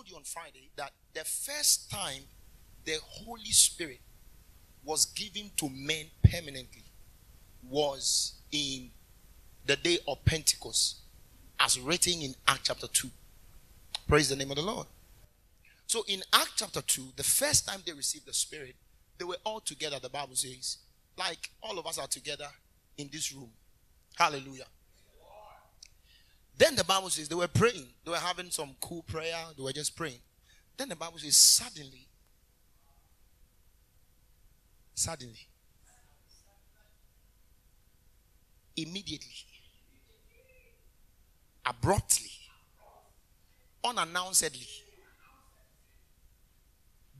told you on Friday that the first time the Holy Spirit was given to men permanently was in the day of Pentecost, as written in Acts chapter 2. Praise the name of the Lord. So, in Acts chapter 2, the first time they received the Spirit, they were all together, the Bible says. Like all of us are together in this room. Hallelujah. Then the Bible says they were praying. They were having some cool prayer. They were just praying. Then the Bible says suddenly, suddenly, immediately, abruptly, unannouncedly,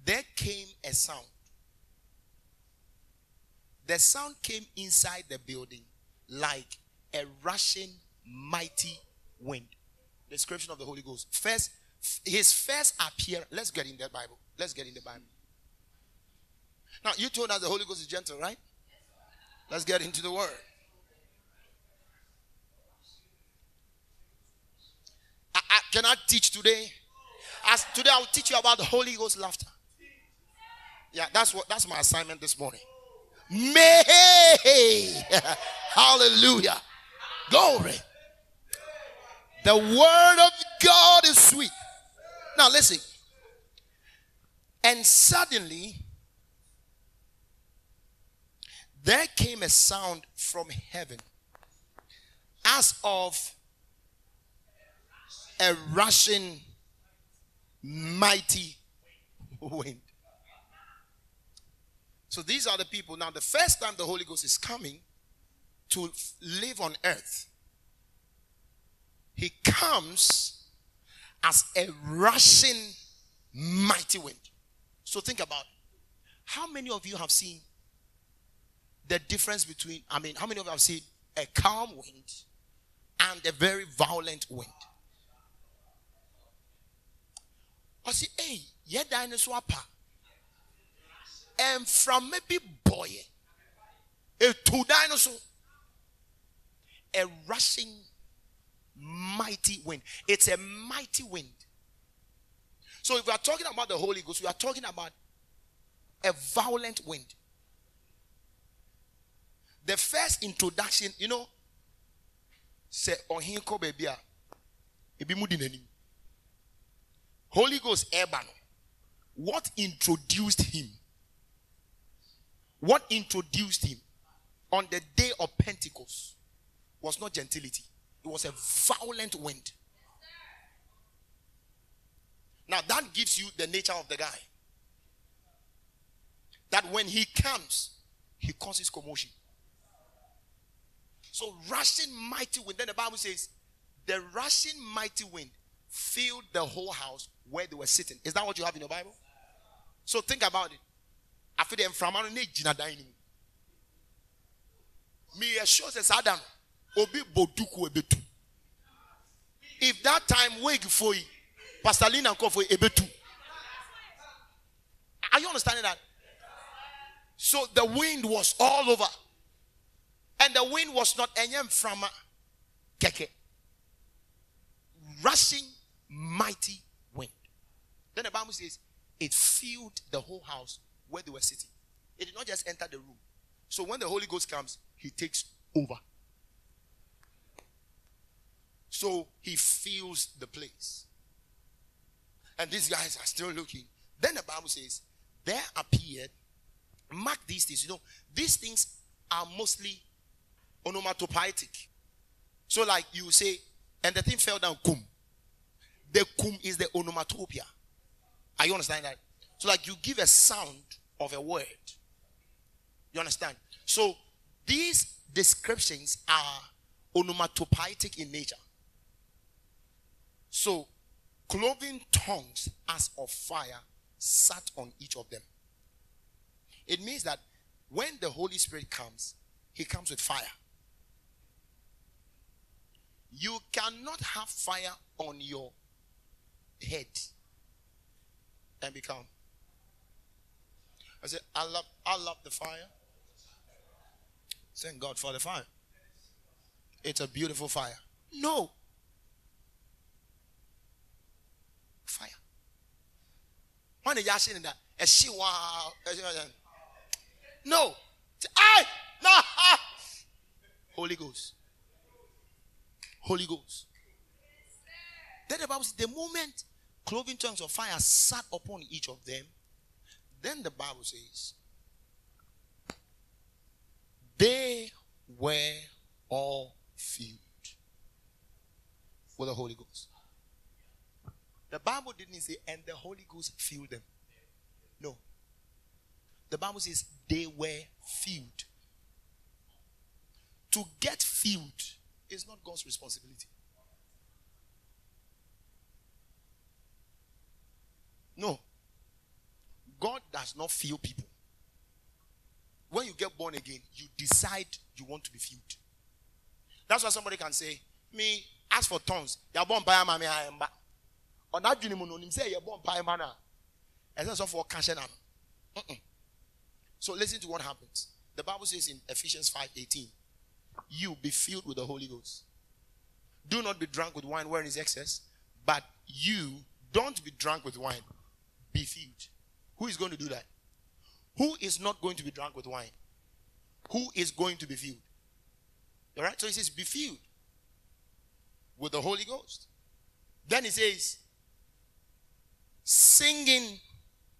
there came a sound. The sound came inside the building like a rushing mighty wind. Description of the Holy Ghost. First, his first appearance. Let's get in the Bible. Let's get in the Bible. Now, you told us the Holy Ghost is gentle, right? Let's get into the word. I, I, can I teach today? As today, I'll teach you about the Holy Ghost laughter. Yeah, that's what that's my assignment this morning. May hallelujah. Glory. The word of God is sweet. Now listen. And suddenly there came a sound from heaven as of a rushing mighty wind. So these are the people. Now, the first time the Holy Ghost is coming to live on earth, he comes as a rushing mighty wind. So think about how many of you have seen the difference between, I mean, how many of you have seen a calm wind and a very violent wind? I say, hey, yeah, dinosaur pa. And from maybe boy, a two dinosaur, a rushing mighty wind. It's a mighty wind. So if we are talking about the Holy Ghost, we are talking about a violent wind. The first introduction, you know, say ohinko ah, mu di Holy Ghost Eban. What introduced him? What introduced him on the day of Pentecost was not gentility. It was a violent wind. Now that gives you the nature of the guy. That when he comes, he causes commotion. So rushing mighty wind. Then the Bible says, the rushing mighty wind filled the whole house where they were sitting. Is that what you have in your Bible? So think about it. After the inframano ne jina dining. Me assure says Adam. If that time wait for you, Pastor Lina call for ebetu. Are you understanding that? So the wind was all over. And the wind was not enyem from keke. Rushing mighty wind. Then the Bible says it filled the whole house where they were sitting. It did not just enter the room. So when the Holy Ghost comes, he takes over. So he fills the place. And these guys are still looking. Then the Bible says, there appeared, mark these things. You know, these things are mostly onomatopoetic. So, like you say, and the thing fell down, kum. The kum is the onomatopoeia. Are you understand that? So, like you give a sound of a word. You understand? So, these descriptions are onomatopoetic in nature. So, cloven tongues as of fire sat on each of them. It means that when the Holy Spirit comes, he comes with fire. You cannot have fire on your head and become. I said, I love, I love the fire. Thank God for the fire. It's a beautiful fire. No. Fire. When are you saying that? A she. No. I no. Holy Ghost. Holy Ghost. Then the Bible says, the moment cloven tongues of fire sat upon each of them, then the Bible says, they were all filled with the Holy Ghost. The Bible didn't say, and the Holy Ghost filled them. No. The Bible says they were filled. To get filled is not God's responsibility. No. God does not fill people. When you get born again, you decide you want to be filled. That's why somebody can say, Me, ask for tongues. You're born by a am back. Or not, you say you're born by a. And that's for cash So listen to what happens. The Bible says in Ephesians 5:18, you be filled with the Holy Ghost. Do not be drunk with wine wherein is excess, but you don't be drunk with wine. Be filled. Who is going to do that? Who is not going to be drunk with wine? Who is going to be filled? All right? So he says, be filled with the Holy Ghost. Then he says, singing,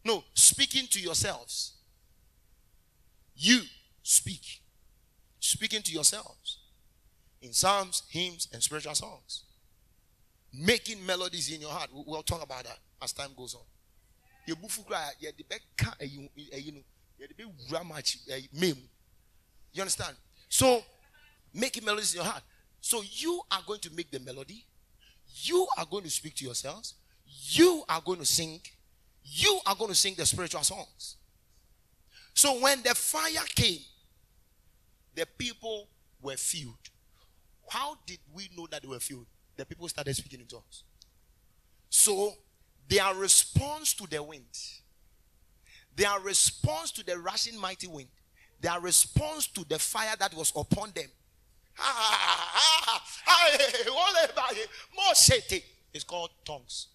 no, speaking to yourselves. You speak. Speaking to yourselves in psalms, hymns, and spiritual songs. Making melodies in your heart. We'll talk about that as time goes on. Eh, you understand? So, making melodies in your heart. So, you are going to make the melody. You are going to speak to yourselves. You are going to sing. You are going to sing the spiritual songs. So, when the fire came, the people were filled. How did we know that they were filled? The people started speaking in tongues. So, their response to the wind, their response to the rushing mighty wind, their response to the fire that was upon them, it's called tongues.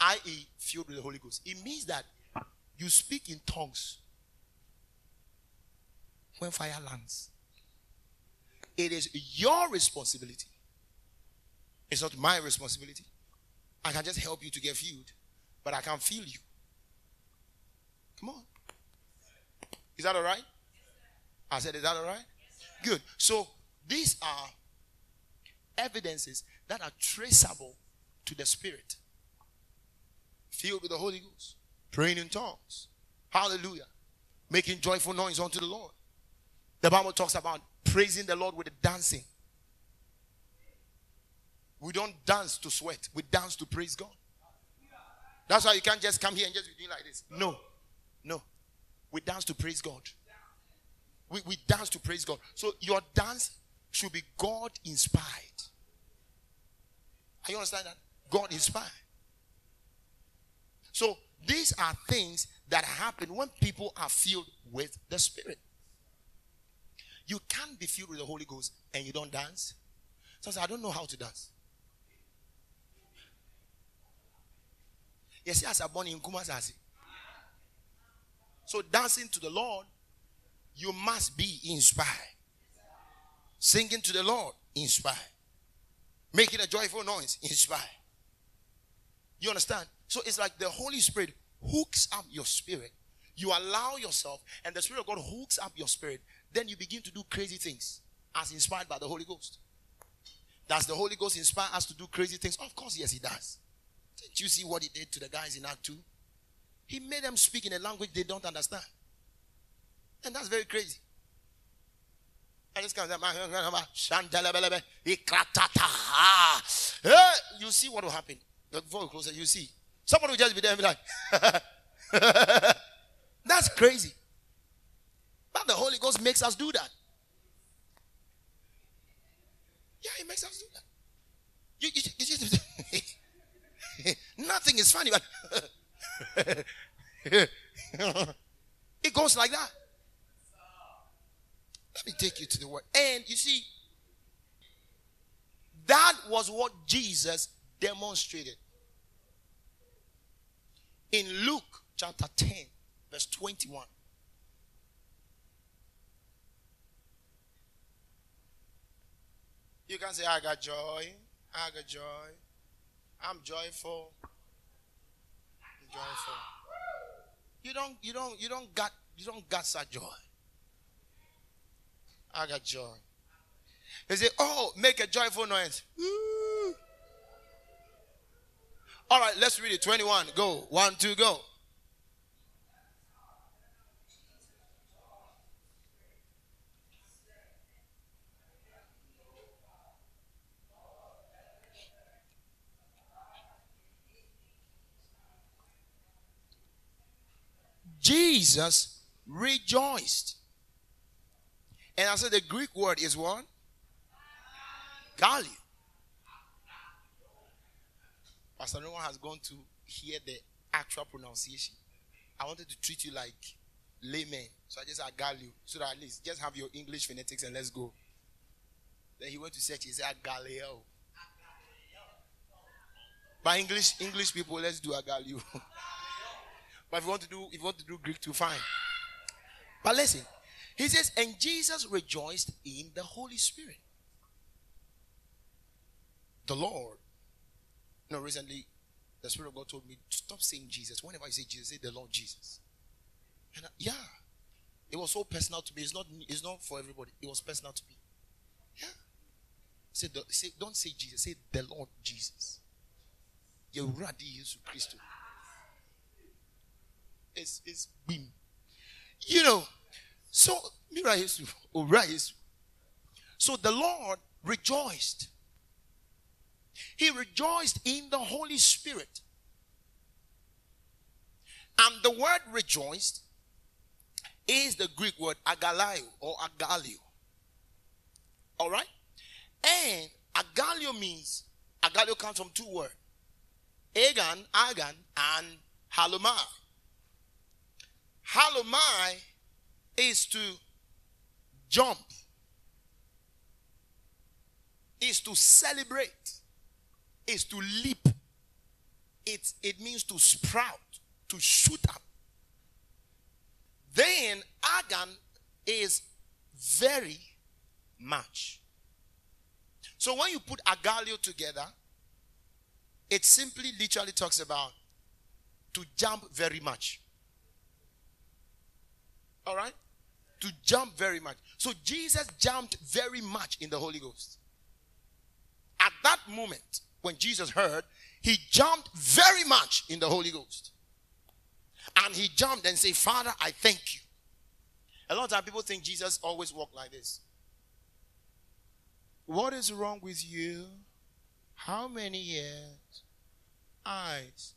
I.e., filled with the Holy Ghost. It means that you speak in tongues when fire lands. It is your responsibility. It's not my responsibility. I can just help you to get filled, but I can't feel you. Come on. Is that all right? I said, Is that all right? Good. So these are evidences that are traceable to the Spirit. Filled with the Holy Ghost, praying in tongues. Hallelujah. Making joyful noise unto the Lord. The Bible talks about praising the Lord with dancing. We don't dance to sweat, we dance to praise God. That's why you can't just come here and just be doing like this. No, no. We dance to praise God. We, we dance to praise God. So your dance should be God inspired. Are you understand that? God inspired. So these are things that happen when people are filled with the Spirit. You can't be filled with the Holy Ghost and you don't dance. So I, don't know how to dance. Yes, I born in Kumasi. So dancing to the Lord, you must be inspired. Singing to the Lord, inspired. Making a joyful noise, inspired. You understand? So it's like the Holy Spirit hooks up your spirit. You allow yourself, and the Spirit of God hooks up your spirit. Then you begin to do crazy things as inspired by the Holy Ghost. Does the Holy Ghost inspire us to do crazy things? Of course, yes, He does. Didn't you see what He did to the guys in Act 2? He made them speak in a language they don't understand. And that's very crazy. Kind of Shantelebelebe, ikratata. Ah. You see what will happen. Before we close you see. Somebody will just be there and be like, That's crazy. But the Holy Ghost makes us do that. Yeah, He makes us do that. You, you, you nothing is funny, but it goes like that. Let me take you to the word. And you see, that was what Jesus demonstrated. In Luke chapter 10, verse 21. You can say, I got joy. I got joy. I'm joyful. I'm joyful. You don't, you don't, you don't got, you don't got such joy. I got joy. They say, oh, make a joyful noise. All right, let's read it. 21. Go. One, two, go. Jesus rejoiced. And I said the Greek word is what? Galio. Pastor one has gone to hear the actual pronunciation. I wanted to treat you like layman. So I just said Galio. So that at least just have your English phonetics and let's go. Then he went to search, he said Galileo. By English, English people, let's do Agalio. but if you want to do if you want to do Greek too, fine. But listen, he says, and Jesus rejoiced in the Holy Spirit. The Lord. No, recently, the Spirit of God told me, to stop saying Jesus. Whenever I say Jesus, say the Lord Jesus. And I- yeah, it was so personal to me. It's not. It's not for everybody. It was personal to me. Yeah. Say, the, say don't say Jesus. Say the Lord Jesus. Yewurade Yesu Christo. It's, it's been. You know, so Mira Yesu, Ora Yesu. So the Lord rejoiced. He rejoiced in the Holy Spirit. And the word rejoiced is the Greek word agalio or agalio. All right? And agalio means, agalio comes from two words agan, agan, and halomai. Halomai is to jump, is to celebrate, is to leap. It, it means to sprout, to shoot up. Then agan is very much. So when you put agalio together, it simply literally talks about to jump very much. All right? To jump very much. So Jesus jumped very much in the Holy Ghost. At that moment, when Jesus heard, he jumped very much in the Holy Ghost. And he jumped and said, Father, I thank you. A lot of times people think Jesus always walked like this. What is wrong with you? How many years? Eyes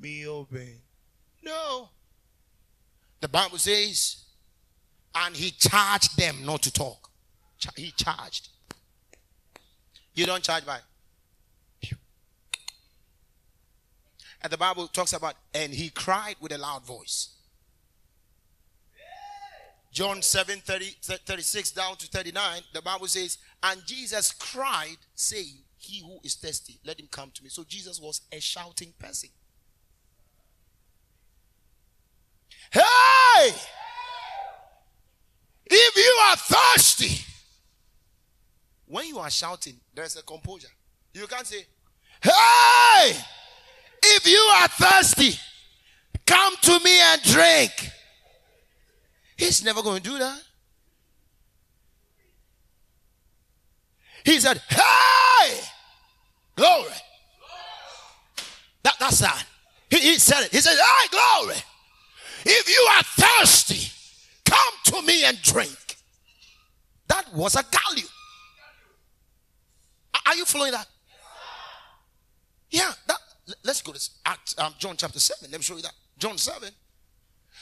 be open. No. The Bible says, and he charged them not to talk. He charged. You don't charge by. And the Bible talks about, and he cried with a loud voice. John 7 30, 36 down to 39, the Bible says, And Jesus cried, saying, He who is thirsty, let him come to me. So Jesus was a shouting person. Hey! If you are thirsty, when you are shouting, there's a composure. You can't say, Hey! If you are thirsty, come to me and drink. He's never going to do that. He said, Hey! Glory. That, that's that. He, he said it. He said, Hey, glory. If you are thirsty, come to me and drink. That was a gallew. Are you following that? Yeah, that, let's go to Act, um, John chapter 7. Let me show you that. John 7.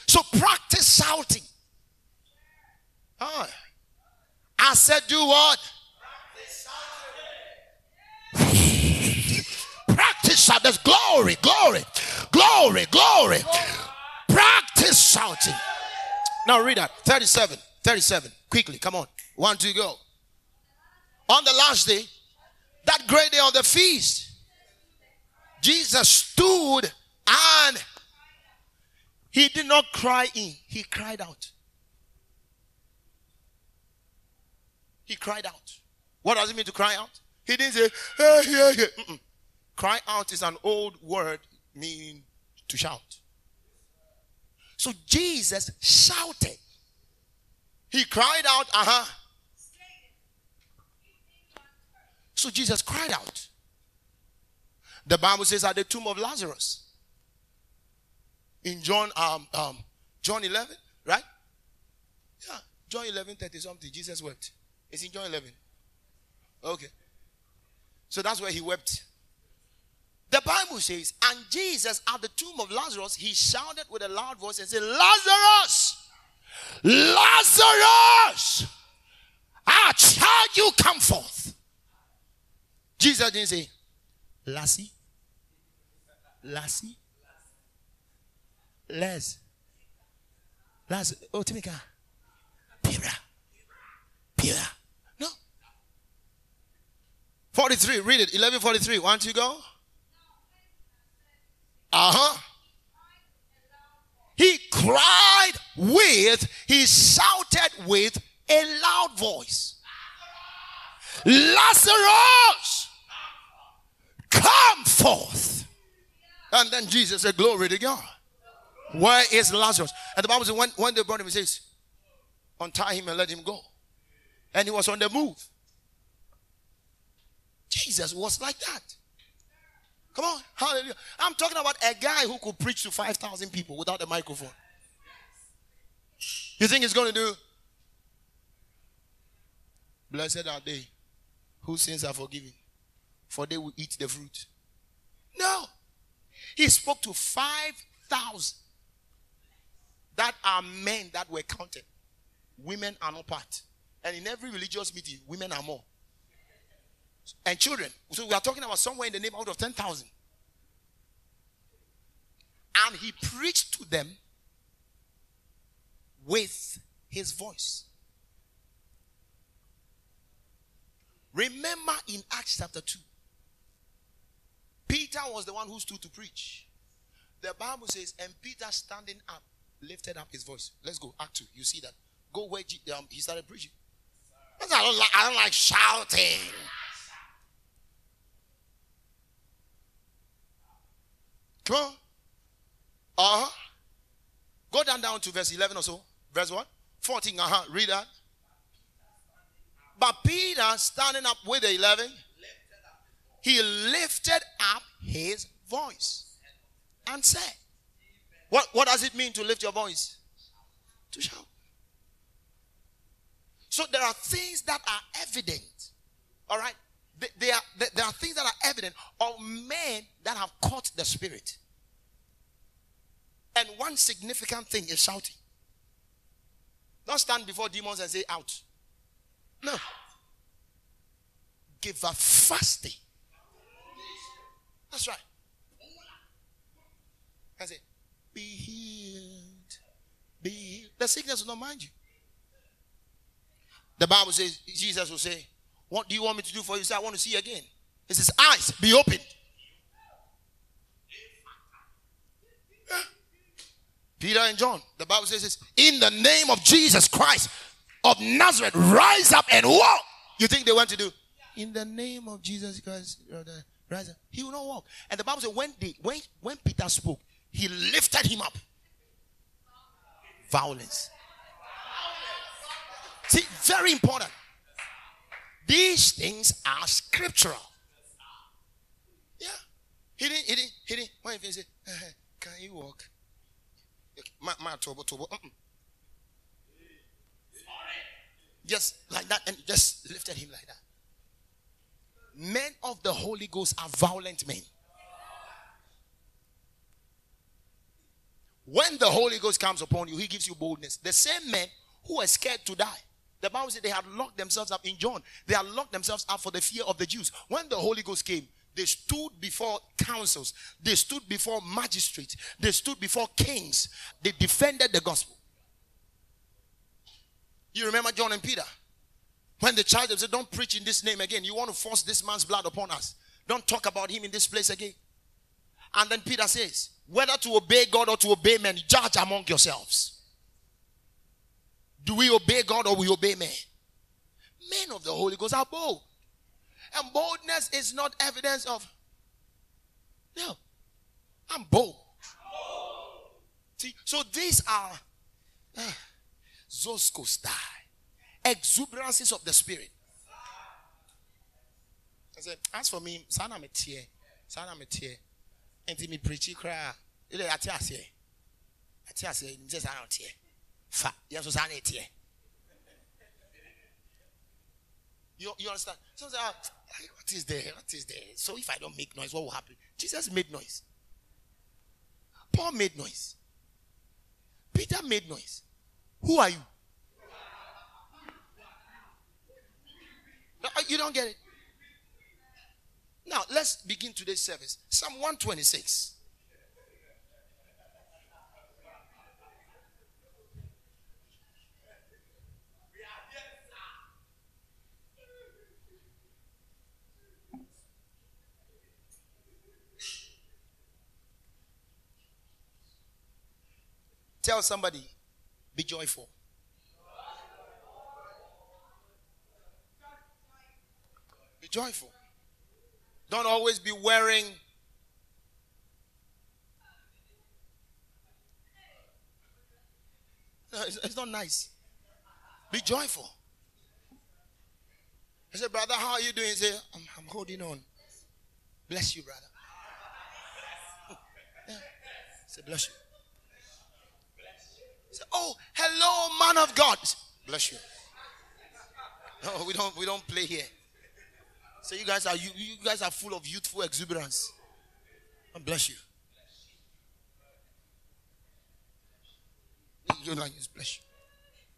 So practice shouting. I said, do what? Practice shout. There's glory, glory, glory, glory. Practice shouting. Now read that. 37. 37. Quickly. Come on. One, two, go. On the last day, that great day of the feast, Jesus stood and he did not cry in, he cried out. He cried out. What does it mean to cry out? He didn't say, hey, yeah, yeah. Cry out is an old word meaning to shout. So Jesus shouted. He cried out, uh huh. So Jesus cried out. The Bible says at the tomb of Lazarus in John um, um John 11, right? Yeah, John 11 30 something. Jesus wept. It's in John 11. Okay. So that's where he wept. The Bible says, and Jesus at the tomb of Lazarus, he shouted with a loud voice and said, Lazarus, Lazarus, I charge you, come forth. Jesus didn't say, Lassie, Lassie, Les, Les, oh, Timika, Pira, Pira. 43, read it. 1143. Why don't you go? Uh huh. He cried with, he shouted with a loud voice. Lazarus, come forth. And then Jesus said, Glory to God. Where is Lazarus? And the Bible says, when, when they brought him, he says, Untie him and let him go. And he was on the move. Jesus was like that. Come on. Hallelujah. I'm talking about a guy who could preach to 5,000 people without a microphone. You think he's going to do? Blessed are they whose sins are forgiven, for they will eat the fruit. No. He spoke to 5,000 that are men that were counted. Women are not part. And in every religious meeting, women are more and children. So we are talking about somewhere in the neighborhood of 10,000. And he preached to them with his voice. Remember in Acts chapter 2, Peter was the one who stood to preach. The Bible says, and Peter standing up lifted up his voice. Let's go, Act 2. You see that. Go where um, he started preaching. I don't like, I don't like shouting. Come on. Uh huh. Go down down to verse 11 or so. Verse what? 14. Uh huh. Read that. But Peter, standing up with the 11, he lifted up his voice and said, what, what does it mean to lift your voice? To shout. So there are things that are evident. All right? There are, there are things that are evident of men that have caught the spirit. And one significant thing is shouting. Don't stand before demons and say, out. No. Give a fasting. That's right. I say, be healed. Be healed. The sickness will not mind you. The Bible says, Jesus will say, what do you want me to do for you? Say, I want to see you again. He says, eyes be opened. Peter and John, the Bible says, this, in the name of Jesus Christ of Nazareth, rise up and walk. You think they want to do? In the name of Jesus Christ, up. He will not walk. And the Bible says, when, when, when Peter spoke, he lifted him up. Violence. See, very important. These things are scriptural. Yeah. He didn't, he didn't, he didn't. When he said, Can you walk? My, my tobo, tobo. Just like that, and just lifted him like that. Men of the Holy Ghost are violent men. When the Holy Ghost comes upon you, he gives you boldness. The same men who are scared to die. The Bible said they had locked themselves up in John. They had locked themselves up for the fear of the Jews. When the Holy Ghost came, they stood before councils, they stood before magistrates, they stood before kings, they defended the gospel. You remember John and Peter? When the charged them said, Don't preach in this name again. You want to force this man's blood upon us. Don't talk about him in this place again. And then Peter says, Whether to obey God or to obey men, judge among yourselves. Do we obey God or we obey men? Men of the Holy Ghost are bold. And boldness is not evidence of. No. I'm bold. See, so these are uh, zoskostai, exuberances of the spirit. I said, as for me, son, I'm a tear. Son, I'm a tear. and me preachy cry. Ile ati ase, ati ase, ni je sana tie, fa, yaso sana tie. You, you understand? Some say, ah, what is there? What is there? So if I don't make noise, what will happen? Jesus made noise. Paul made noise. Peter made noise. Who are you? No, you don't get it. Now, let's begin today's service. Psalm 126. Tell somebody, be joyful. Be joyful. Don't always be wearing No, it's, it's, not nice. Be joyful. I said, brother, how are you doing? He said, I'm, I'm holding on. Bless you, brother. Yeah. Said, bless you. Say, oh, hello, man of God. Bless you. No, we don't we don't play here. So you guys are you, you guys are full of youthful exuberance. God bless you. You don't bless you.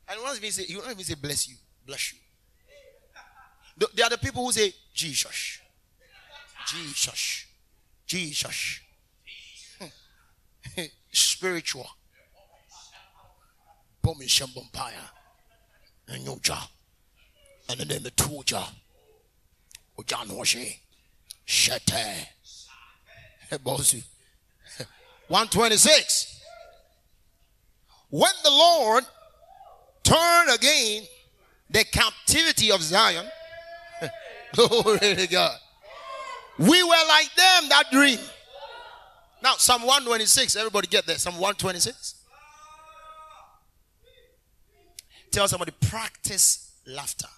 And once you say you don't even say bless you, bless you. There are the people who say Jesus. Jesus. Jesus. Hmm. Spiritual bomi shambempire and yoja and then the tuja ojanoshi shete. Bossy. 126 when the lord turned again the captivity of zion glory to god we were like them that dream. Now psalm 126 everybody get there psalm 126 Tell somebody, practice laughter.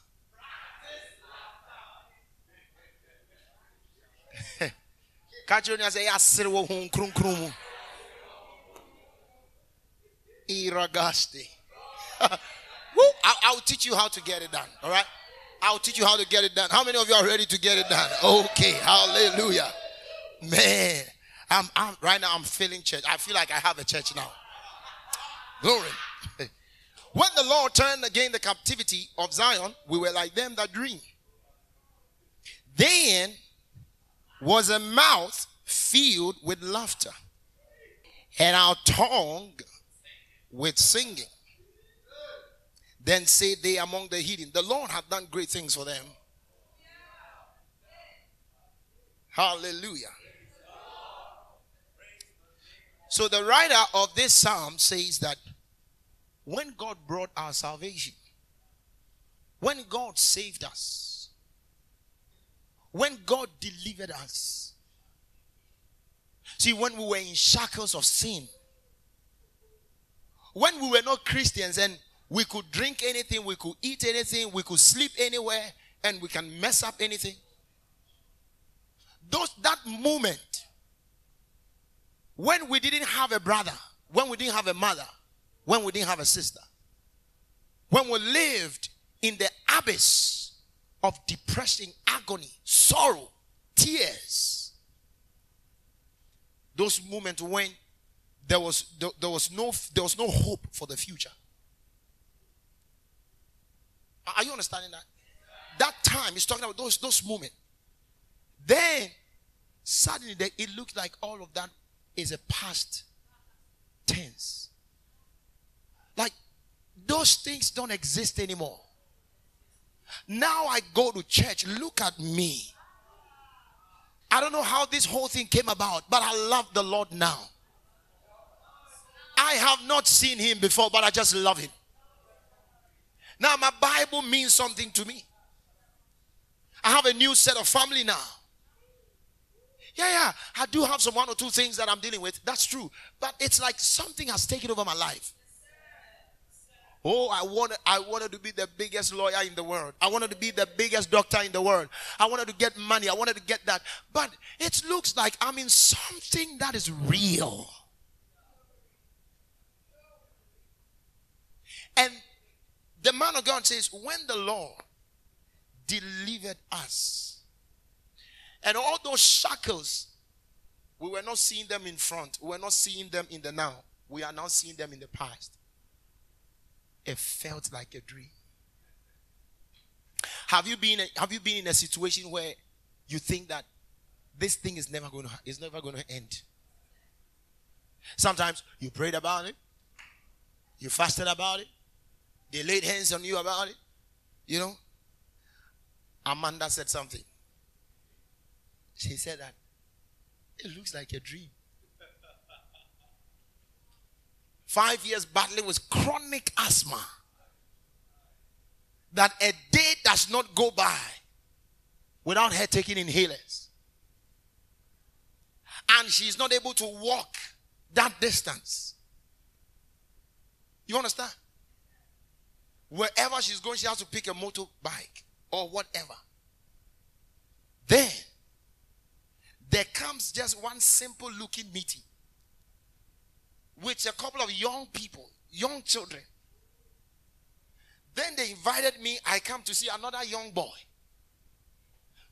Catch you say, Yasir eh, wo hun krum krum. Iragasti. I'll teach you how to get it done. All right? I'll teach you how to get it done. How many of you are ready to get it done? Okay. Hallelujah. Man, I'm, I'm right now. I'm feeling church. I feel like I have a church now. Glory. When the Lord turned again the captivity of Zion, we were like them that dream. Then was a mouth filled with laughter, and our tongue with singing. Then say they among the heathen, The Lord hath done great things for them. Hallelujah. So the writer of this psalm says that when God brought our salvation, when God saved us, when God delivered us. See, when we were in shackles of sin, when we were not Christians and we could drink anything, we could eat anything, we could sleep anywhere, and we can mess up anything. Those that moment when we didn't have a brother, when we didn't have a mother, when we didn't have a sister, when we lived in the abyss of depression, agony, sorrow, tears. Those moments when there was there, there was no there was no hope for the future. Are you understanding that? That time he's talking about those those moments. Then suddenly it looks like all of that is a past tense. Like those things don't exist anymore. Now I go to church. Look at me. I don't know how this whole thing came about, but I love the Lord now. I have not seen him before, but I just love him. Now, my Bible means something to me. I have a new set of family now. Yeah, yeah, I do have some one or two things that I'm dealing with. That's true. But it's like something has taken over my life. Oh, I wanted, I wanted to be the biggest lawyer in the world. I wanted to be the biggest doctor in the world. I wanted to get money. I wanted to get that. But it looks like I'm in something that is real. And the man of God says, when the Lord delivered us, and all those shackles, we were not seeing them in front, we were not seeing them in the now, we are now seeing them in the past. It felt like a dream. Have you been have you been in a situation where you think that this thing is never going to is never going to end? Sometimes you prayed about it, you fasted about it, they laid hands on you about it. You know? Amanda said something. She said that it looks like a dream. Five years battling with chronic asthma. That a day does not go by without her taking inhalers. And she's not able to walk that distance. You understand? Wherever she's going, she has to pick a motorbike or whatever. Then there comes just one simple looking meeting with a couple of young people, young children. Then they invited me. I come to see another young boy.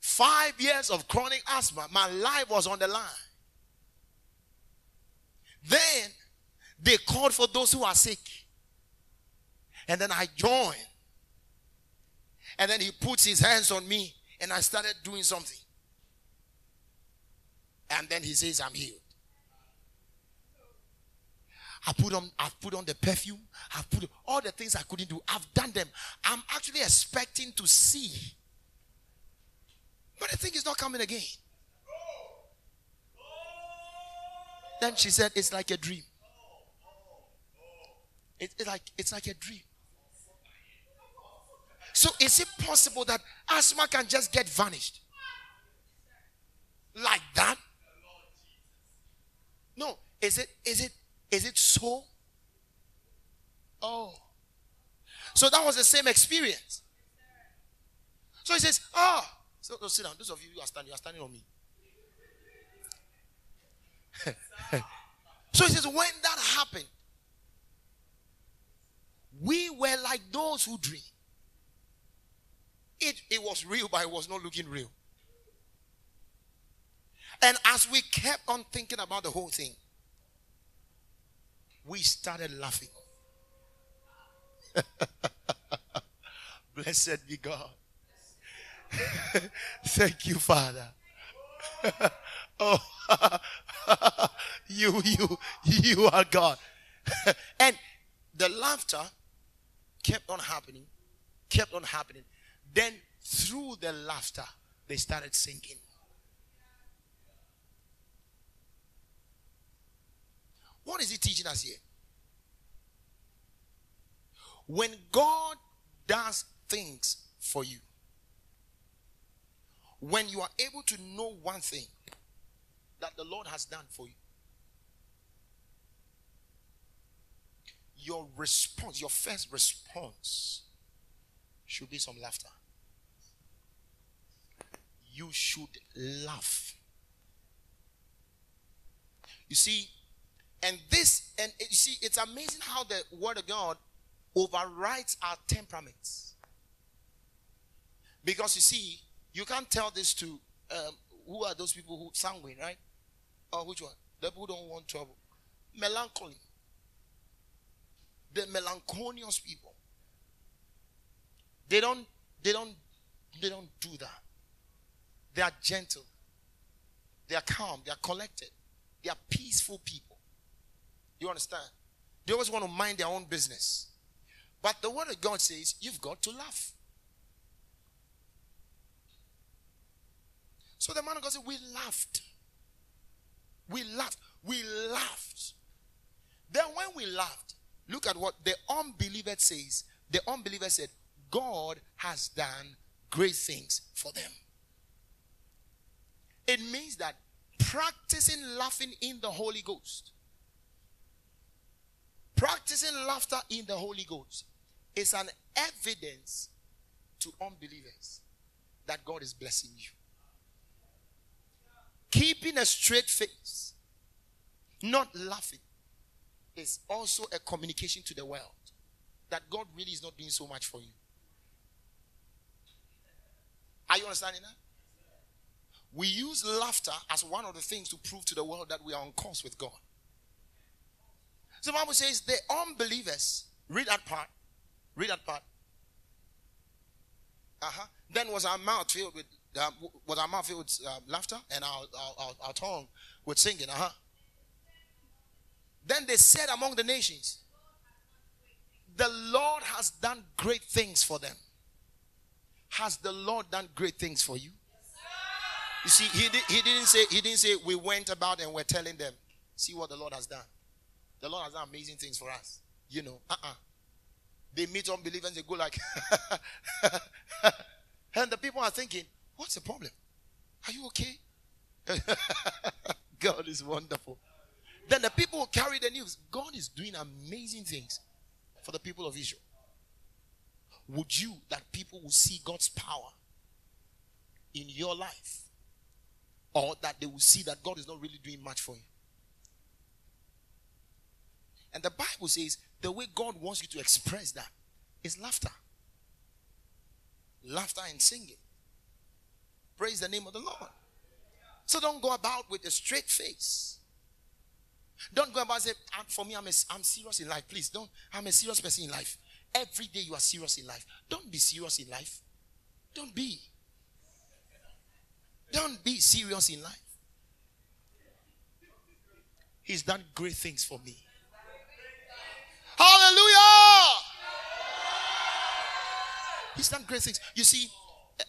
Five years of chronic asthma. My life was on the line. Then they called for those who are sick. And then I joined. And then he puts his hands on me and I started doing something. And then he says, I'm healed. I put on, I've put on the perfume. I've put all the things I couldn't do. I've done them. I'm actually expecting to see. But the thing is not coming again. Then she said, It's like a dream. It, it's like it's like a dream. So is it possible that asthma can just get vanished? Like that? No. Is it is it is it so? Oh. So that was the same experience. So he says, Oh, so, so sit down. Those of you who are standing, you are standing on me. so he says, when that happened, we were like those who dream. It, it was real, but it was not looking real. And as we kept on thinking about the whole thing, we started laughing. Blessed be God. Thank you, Father. oh, you, you, you are God. and the laughter kept on happening, kept on happening. Then, through the laughter, they started singing. What is he teaching us here? When God does things for you, when you are able to know one thing that the Lord has done for you, your response, your first response should be some laughter you should laugh. You see, and this, and you see, it's amazing how the word of God overrides our temperaments. Because you see, you can't tell this to um, who are those people who sanguine, right? Or which one? The people who don't want trouble. Melancholy. The melancholious people. They don't, they don't, they don't do that. They are gentle. They are calm. They are collected. They are peaceful people. You understand? They always want to mind their own business. But the word of God says you've got to laugh. So the man of God said, We laughed. We laughed. We laughed. Then when we laughed, look at what the unbeliever says. The unbeliever said, God has done great things for them. It means that practicing laughing in the Holy Ghost, practicing laughter in the Holy Ghost is an evidence to unbelievers that God is blessing you. Keeping a straight face, not laughing, is also a communication to the world that God really is not doing so much for you. Are you understanding that? We use laughter as one of the things to prove to the world that we are on course with God. So the Bible says the unbelievers, read that part, read that part. Uh-huh. Then was our mouth filled with uh, was our mouth filled with uh, laughter and our, our, our, our tongue with singing. Uh-huh. Then they said among the nations, the Lord has done great things for them. Has the Lord done great things for you? You see, he, he didn't say he didn't say we went about and we're telling them, see what the Lord has done. The Lord has done amazing things for us. You know, uh-uh. They meet unbelievers, they go like, and the people are thinking, what's the problem? Are you okay? God is wonderful. Then the people carry the news. God is doing amazing things for the people of Israel. Would you that people will see God's power in your life? Or that they will see that God is not really doing much for you? And the Bible says the way God wants you to express that is laughter. Laughter and singing. Praise the name of the Lord. So don't go about with a straight face. Don't go about and say, "Ah, for me, I'm, a, I'm serious in life. Please don't. I'm a serious person in life. Every day you are serious in life. Don't be serious in life. Don't be. Don't be serious in life. He's done great things for me. Hallelujah! He's done great things. You see,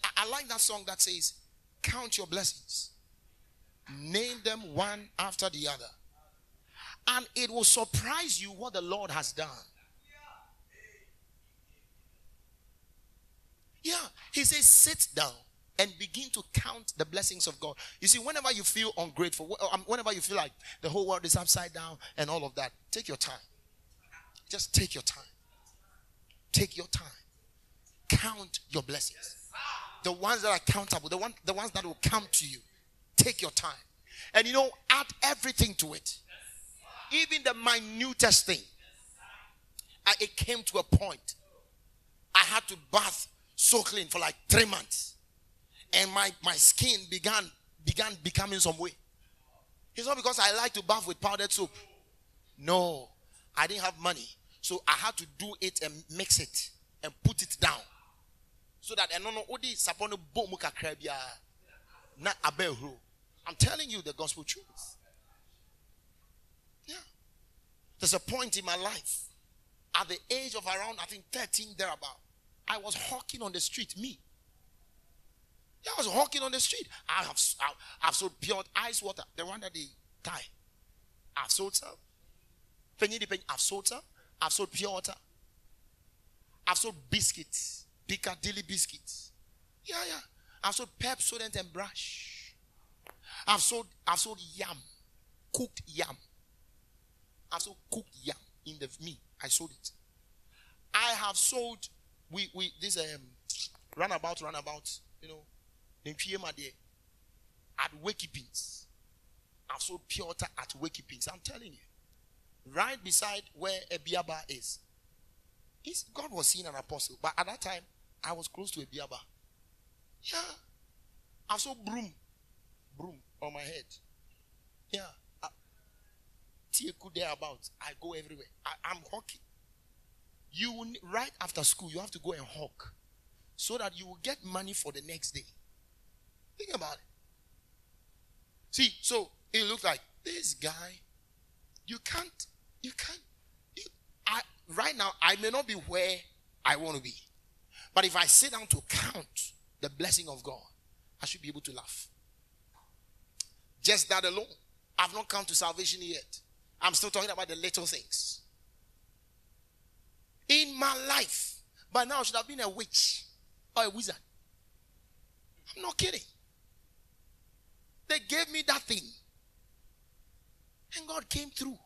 I, I like that song that says, Count your blessings, name them one after the other, and it will surprise you what the Lord has done. Yeah, he says, sit down and begin to count the blessings of God. You see, whenever you feel ungrateful, um, whenever you feel like the whole world is upside down and all of that, take your time. Just take your time. Take your time. Count your blessings. The ones that are countable, the, one, the ones that will come to you. Take your time. And you know, add everything to it. Even the minutest thing. Uh, it came to a point. I had to bath so clean for like three months. And my, my skin began began becoming some way. It's not because I like to bath with powdered soap. No, I didn't have money. So I had to do it and mix it and put it down. So that I don't know odi sapono bomu kakra bia na abehro. I'm telling you the gospel truth. Yeah. There's a point in my life at the age of around I think 13 thereabout. I was hawking on the street, me. I was hawking on the street. I have I, I've sold pure ice water, the one that they tie. I've sold some. Penny the penny, I've sold some. I've sold pure water. I've sold biscuits, Piccadilly biscuits. Yeah, yeah. I've sold Pepsodent and brush. I've sold I've sold yam, cooked yam. I've sold cooked yam in the me. I sold it. I have sold we we this um runabout runabout you know the there at Wakey Pins. I've sold pure water at Wakey Pins. I'm telling you, right beside where a beer bar is. It's, God was seeing an apostle, but at that time I was close to a beer. Yeah. I saw broom. Broom on my head. Yeah. Uh, Tieku there about. I go everywhere. I, am hockey. You right after school, you have to go and hawk so that you will get money for the next day. Think about it. See, so it looks like this guy, you can't, you can't, you, I, right now, I may not be where I want to be. But if I sit down to count the blessing of God, I should be able to laugh. Just that alone. I've not come to salvation yet. I'm still talking about the little things. In my life, by now I should have been a witch or a wizard. I'm not kidding. They gave me that thing. And God came through.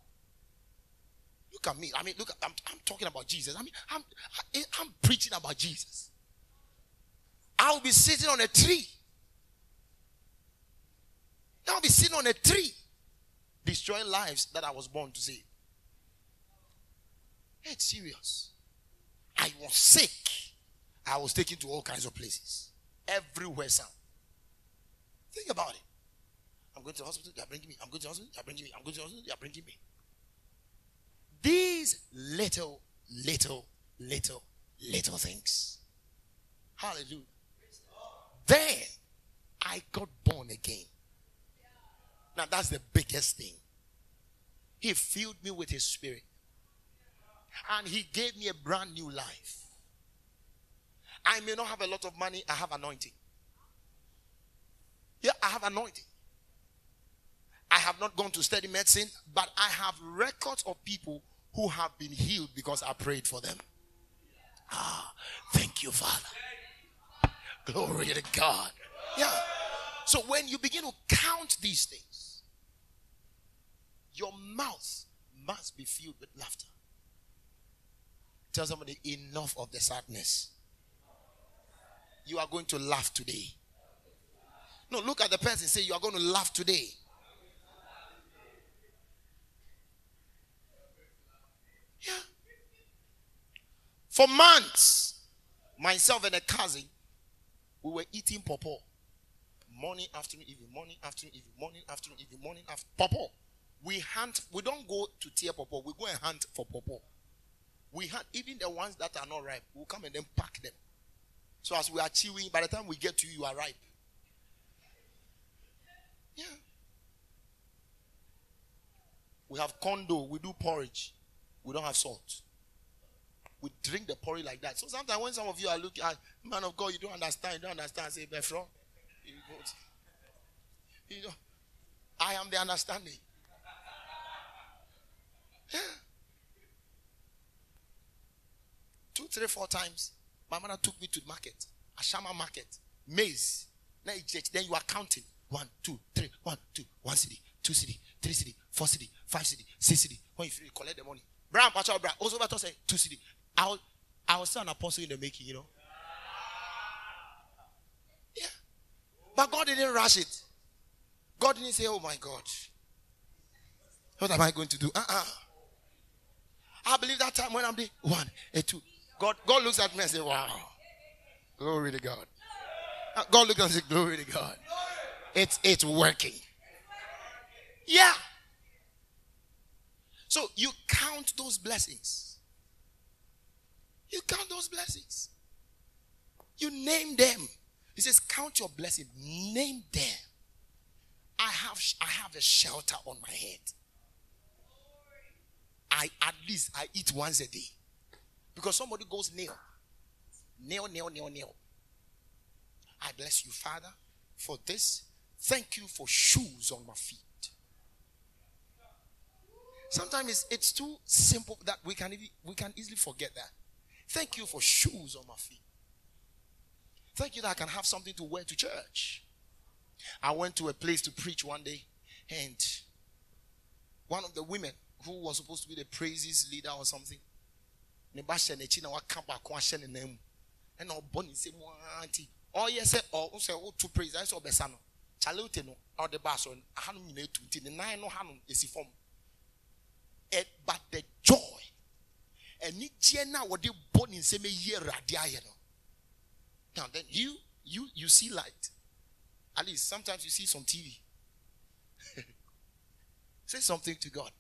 Look at me. I mean, look, I'm, I'm talking about Jesus. I mean, I'm, I'm preaching about Jesus. I'll be sitting on a tree. I'll be sitting on a tree, destroying lives that I was born to save. It's serious. I was sick. I was taken to all kinds of places. Everywhere, sound. Think about it. I'm going to the hospital, they're bringing me. I'm going to the hospital, they're bringing me. I'm going to the hospital, they're bringing me. These little, little, little, little things. Hallelujah. Then I got born again. Now that's the biggest thing. He filled me with his spirit. And he gave me a brand new life. I may not have a lot of money, I have anointing. Yeah, I have anointing. I have not gone to study medicine, but I have records of people who have been healed because I prayed for them. Ah, thank you, Father. Glory to God. Yeah. So when you begin to count these things, your mouth must be filled with laughter. Tell somebody, enough of the sadness. You are going to laugh today. No, look at the person say, You are going to laugh today. Yeah. For months, myself and a cousin, we were eating popo. Morning, afternoon, evening, morning, afternoon, evening, morning, afternoon, evening, morning, after popo. We hunt, we don't go to tear popo, we go and hunt for popo. We hunt even the ones that are not ripe, we'll come and then pack them. So as we are chewing, by the time we get to you, you are ripe. Yeah. We have condo, we do porridge. We don't have salt. We drink the porridge like that. So sometimes when some of you are looking at man of God, you don't understand, you don't understand. Say, Befro, you know, I am the understanding. Two, three, four times, my mother took me to the market, Ashama market, maize. Then you are counting. One, two, three, one, two, one city, two city, three city, four city, five city, six city. When you collect the money, Brown, Pacho, Brown. Also, to say two city. I I was still an apostle in the making, you know. Yeah. But God didn't rush it. God didn't say, oh my God. What am I going to do? Uh-uh. I believe that time when I'm the one, a two. God, God looks at me and says, wow. Glory to God. Uh, God looks and says, glory to God. It's, it's working. Yeah. So you count those blessings. You count those blessings. You name them. He says, Count your blessing. Name them. I have I have a shelter on my head. I at least I eat once a day. Because somebody goes nail. Nail, nail, nail, nail. I bless you, Father, for this. Thank you for shoes on my feet. Sometimes it's, it's too simple that we can, we can easily forget that. Thank you for shoes on my feet. Thank you that I can have something to wear to church. I went to a place to preach one day, and one of the women who was supposed to be the praises leader or something, and say auntie oh yes oh say oh to praise I saw besano chalute no or the bass on hanum nyina etu the nine no hanum esi form but the joy anigyeɛ no a wɔde bɔ ne nsɛm ayi awurade ayɛ no now then you You you see light. At least sometimes you see some TV. Say something to God.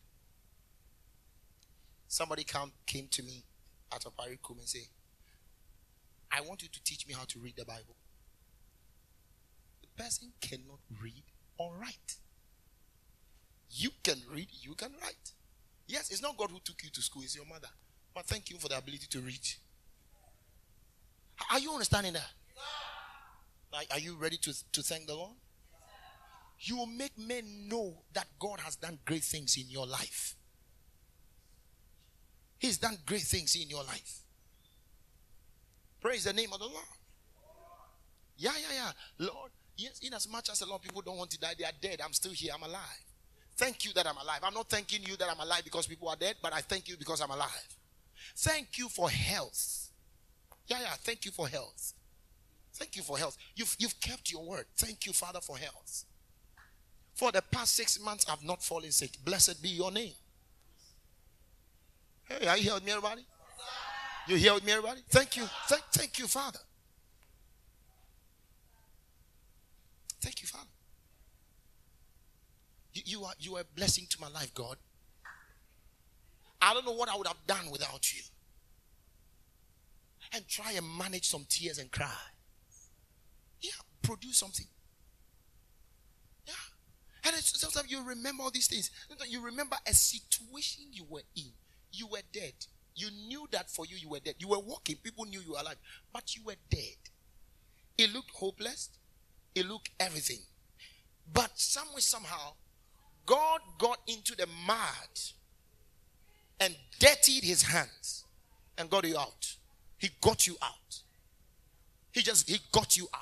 Somebody come came to me at a paricum and say, I want you to teach me how to read the Bible. The person cannot read or write. You can read, you can write. Yes, it's not God who took you to school, it's your mother. But thank you for the ability to read. Are you understanding that? Are you ready to, to thank the Lord? You will make men know that God has done great things in your life. He's done great things in your life. Praise the name of the Lord. Yeah, yeah, yeah. Lord, yes, in as much as a lot of people don't want to die, they are dead. I'm still here. I'm alive. Thank you that I'm alive. I'm not thanking you that I'm alive because people are dead, but I thank you because I'm alive. Thank you for health. Yeah, yeah. Thank you for health. Thank you for health. You've, you've kept your word. Thank you, Father, for health. For the past six months, I've not fallen sick. Blessed be your name. Hey, are you here with me, everybody? You here with me, everybody? Thank you. Thank, thank you, Father. Thank you, Father. You, you, are you are a blessing to my life, God. I don't know what I would have done without you. And try and manage some tears and cry. Yeah, produce something. Yeah. And sometimes you remember all these things. You remember a situation you were in. You were dead. You knew that for you, you were dead. You were walking. People knew you were alive. But you were dead. It looked hopeless. It looked everything. But somewhere, somehow, God got into the mud and dirtied his hands and got you out. He got you out. He just, he got you out.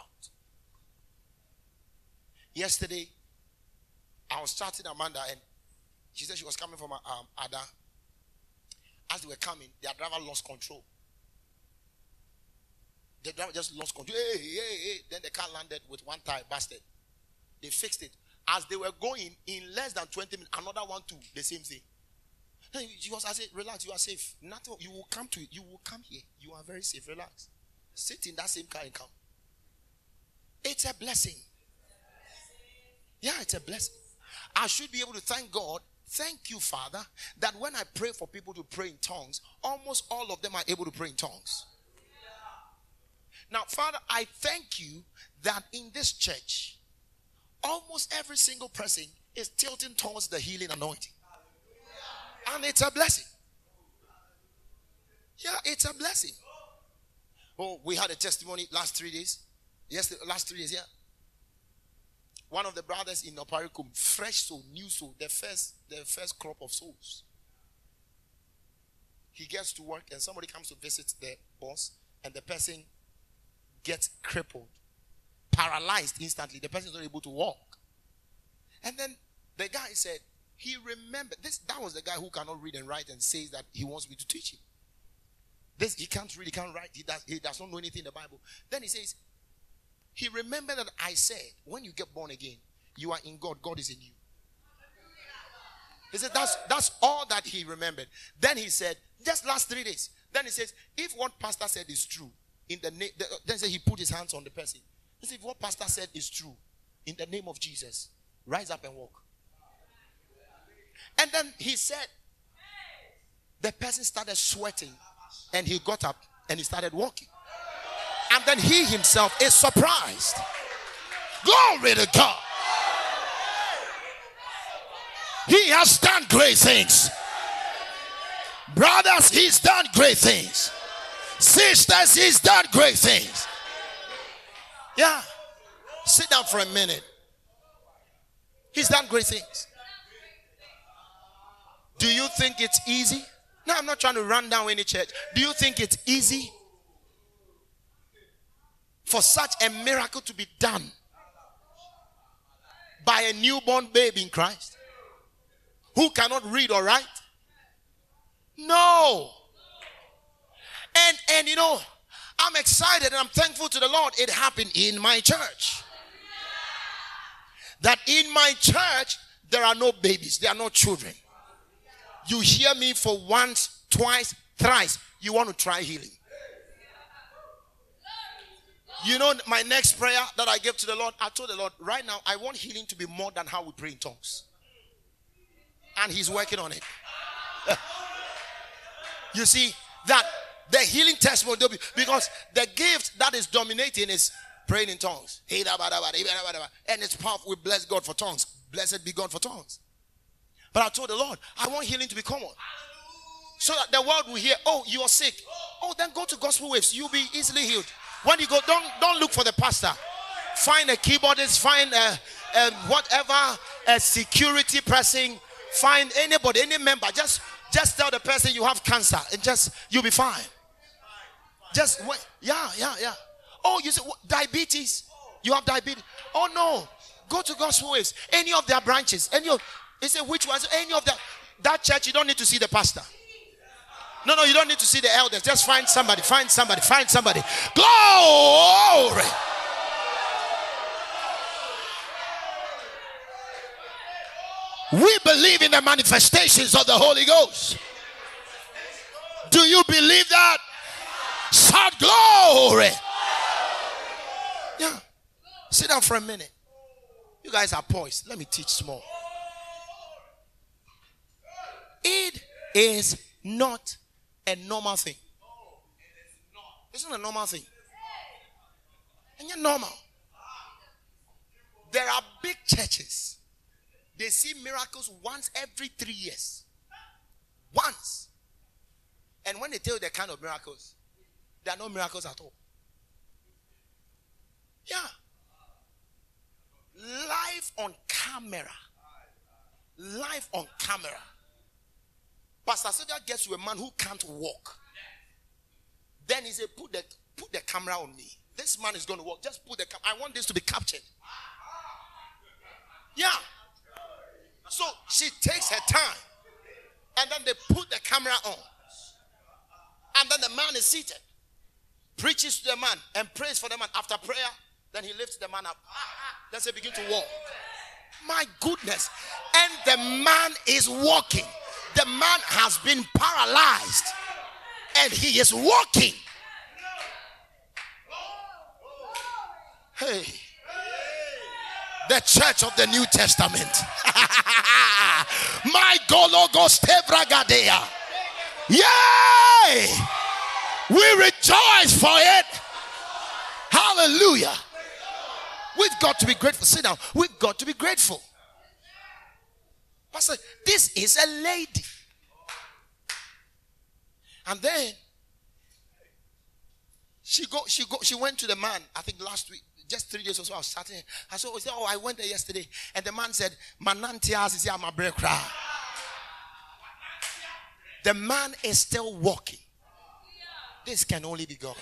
Yesterday, I was chatting Amanda and she said she was coming from um, Ada. As they were coming, their driver lost control. The driver just lost control. Hey, hey, hey. Then the car landed with one tire busted. They fixed it. As they were going, in less than 20 minutes, another one too, the same thing. She was, I said, relax, you are safe. Nothing, you will come to You will come here. You are very safe. Relax. Sit in that same car and come. It's a blessing. Yeah, it's a blessing. I should be able to thank God. Thank you, Father, that when I pray for people to pray in tongues, almost all of them are able to pray in tongues. Now, Father, I thank you that in this church, almost every single person is tilting towards the healing anointing. And it's a blessing. Yeah, it's a blessing. Oh, we had a testimony last three days. Yes, last three days, yeah. One of the brothers in Oparikum, fresh soul, new soul, the first, the first crop of souls. He gets to work and somebody comes to visit the boss, and the person gets crippled paralyzed instantly. The person is not able to walk. And then the guy said, he remembered this. That was the guy who cannot read and write and says that he wants me to teach him. This he can't read, he can't write, he does, he does not know anything in the Bible. Then he says, he remembered that I said, when you get born again, you are in God, God is in you. He said, that's that's all that he remembered. Then he said, just last three days. Then he says, if what pastor said is true, in the name, then say he put his hands on the person. He said, if what pastor said is true, in the name of Jesus, rise up and walk. And then he said, the person started sweating and he got up and he started walking. And then he himself is surprised. Glory to God. He has done great things. Brothers, he's done great things. Sisters, he's done great things. Yeah. Sit down for a minute. He's done great things. Do you think it's easy? No, I'm not trying to run down any church. Do you think it's easy for such a miracle to be done by a newborn baby in Christ who cannot read or write? No. And and you know, I'm excited and I'm thankful to the Lord. It happened in my church. That in my church, there are no babies, there are no children. You hear me for once, twice, thrice. You want to try healing. You know, my next prayer that I gave to the Lord, I told the Lord, right now, I want healing to be more than how we pray in tongues. And He's working on it. you see, that the healing testimony, because the gift that is dominating is praying in tongues. And it's powerful. We bless God for tongues. Blessed be God for tongues. But I told the Lord, I want healing to be common. So that the world will hear, oh, you are sick. Oh, then go to gospel waves. You'll be easily healed. When you go, don't don't look for the pastor. Find a keyboardist, find a, a whatever, a security person, find anybody, any member. Just just tell the person you have cancer and just you'll be fine. Just wait. Yeah, yeah, yeah. Oh, you say diabetes. You have diabetes. Oh no. Go to Gospel Waves. Any of their branches. Any of they said, which ones? Any of that that church, you don't need to see the pastor. No, no, you don't need to see the elders. Just find somebody, find somebody, find somebody. Glory. We believe in the manifestations of the Holy Ghost. Do you believe that? Shout glory. Yeah. Sit down for a minute. You guys are poised. Let me teach small. It is not a normal thing. It's not a normal thing. And you're normal. There are big churches. They see miracles once every three years. Once. And when they tell you the kind of miracles, there are no miracles at all. Yeah. Live on camera. Live on camera. Pastor Sylvia gets you a man who can't walk. Then he said, put the, put the camera on me. This man is going to walk. Just put the camera. I want this to be captured. Yeah. So she takes her time. And then they put the camera on. And then the man is seated. Preaches to the man and prays for the man. After prayer, then he lifts the man up. Then they begin to walk. My goodness. And the man is walking the man has been paralyzed and he is walking. Hey, the church of the New Testament. My Gologos oh Tebragadea. Yay! We rejoice for it. Hallelujah. We've got to be grateful. Sit down. We've got to be grateful. Pastor, this is a lady. And then she go, she go, she went to the man, I think last week, just three days or so, I was starting. I said, Oh, I went there yesterday. And the man said, Manantias is here, my breakra. The man is still walking. This can only be God.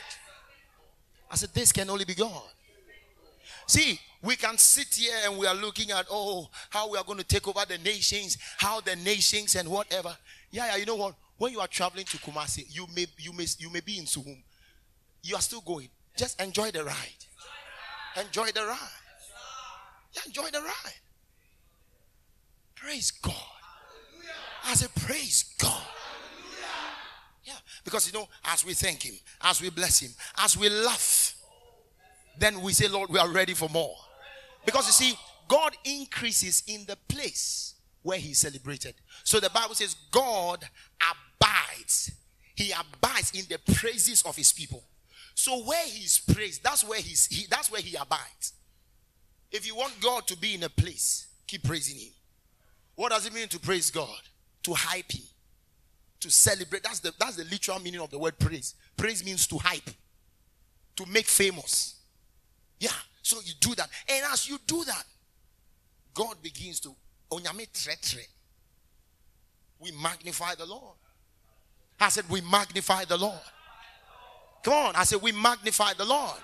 I said, This can only be God. See, we can sit here and we are looking at, oh, how we are going to take over the nations, how the nations and whatever. Yeah, yeah, you know what? When you are traveling to Kumasi, you may, you may, you may be in Suhum. You are still going. Just enjoy the ride. Enjoy the ride. Yeah, enjoy the ride. Praise God. I say, praise God. Yeah, because you know, as we thank Him, as we bless Him, as we laugh, then we say, Lord, we are ready for more. Because you see, God increases in the place where He celebrated. So the Bible says, God abides. He abides in the praises of His people. So where He's praised, that's where He's he, that's where He abides. If you want God to be in a place, keep praising Him. What does it mean to praise God? To hype Him, to celebrate. That's the that's the literal meaning of the word praise. Praise means to hype, to make famous. Yeah. So you do that. And as you do that, God begins to we magnify the Lord. I said, We magnify the Lord. Come on. I said, We magnify the Lord.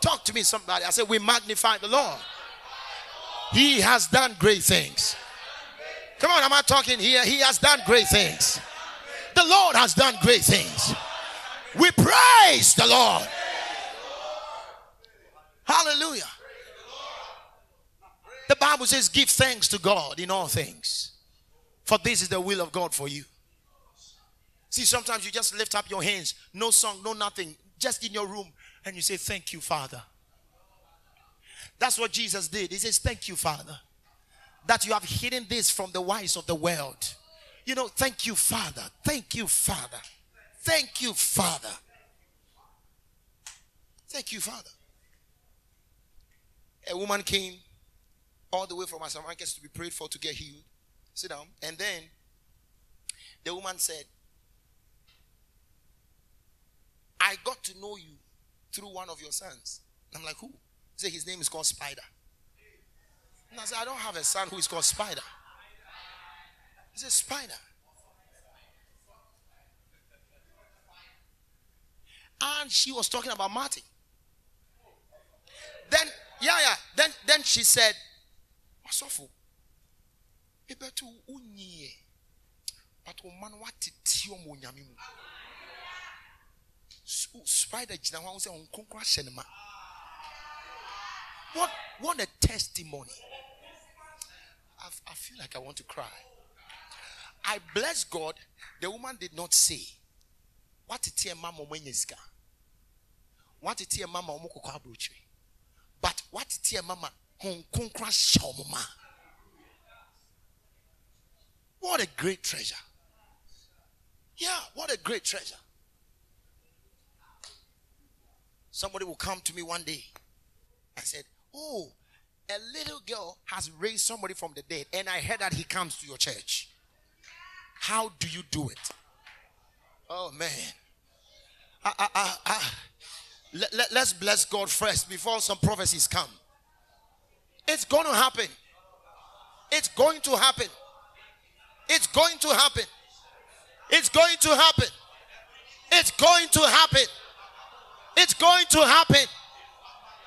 Talk to me, somebody. I said, We magnify the Lord. He has done great things. Come on, am I talking here? He has done great things. The Lord has done great things. We praise the Lord. Hallelujah. The Bible says, Give thanks to God in all things, for this is the will of God for you. See, sometimes you just lift up your hands, no song, no nothing, just in your room, And you say, Thank you, Father. That's what Jesus did. He says, Thank you, Father, that you have hidden this from the wise of the world. You know, thank you, Father. Thank you, Father. Thank you, Father. Thank you, Father. A woman came all the way from Asamankese to be prayed for to get healed. Sit down. And then the woman said, I got to know you through one of your sons. I'm like, who? Said, his name is called Spider. And I said, I don't have a son who is called Spider. He said, Spider. And she was talking about Marty. Then, yeah, yeah. Then, then she said, Masofu, ebetu unye, but man what tio mo nyame mu. Spider gyina hɔ sɛ nkonkro ahyɛ ne ma. What what a testimony. I, I feel like I want to cry. I bless God. The woman did not say, What did your mama when you What did your mama But what your mama crash What a great treasure. Yeah, what a great treasure. Somebody will come to me one day. I said, Oh, a little girl has raised somebody from the dead, and I heard that he comes to your church. How do you do it? Oh man. I, I, I. Let, let, let's bless God first before some prophecies come. It's going to happen. It's going to happen. It's going to happen. It's going to happen. It's going to happen. It's going to happen.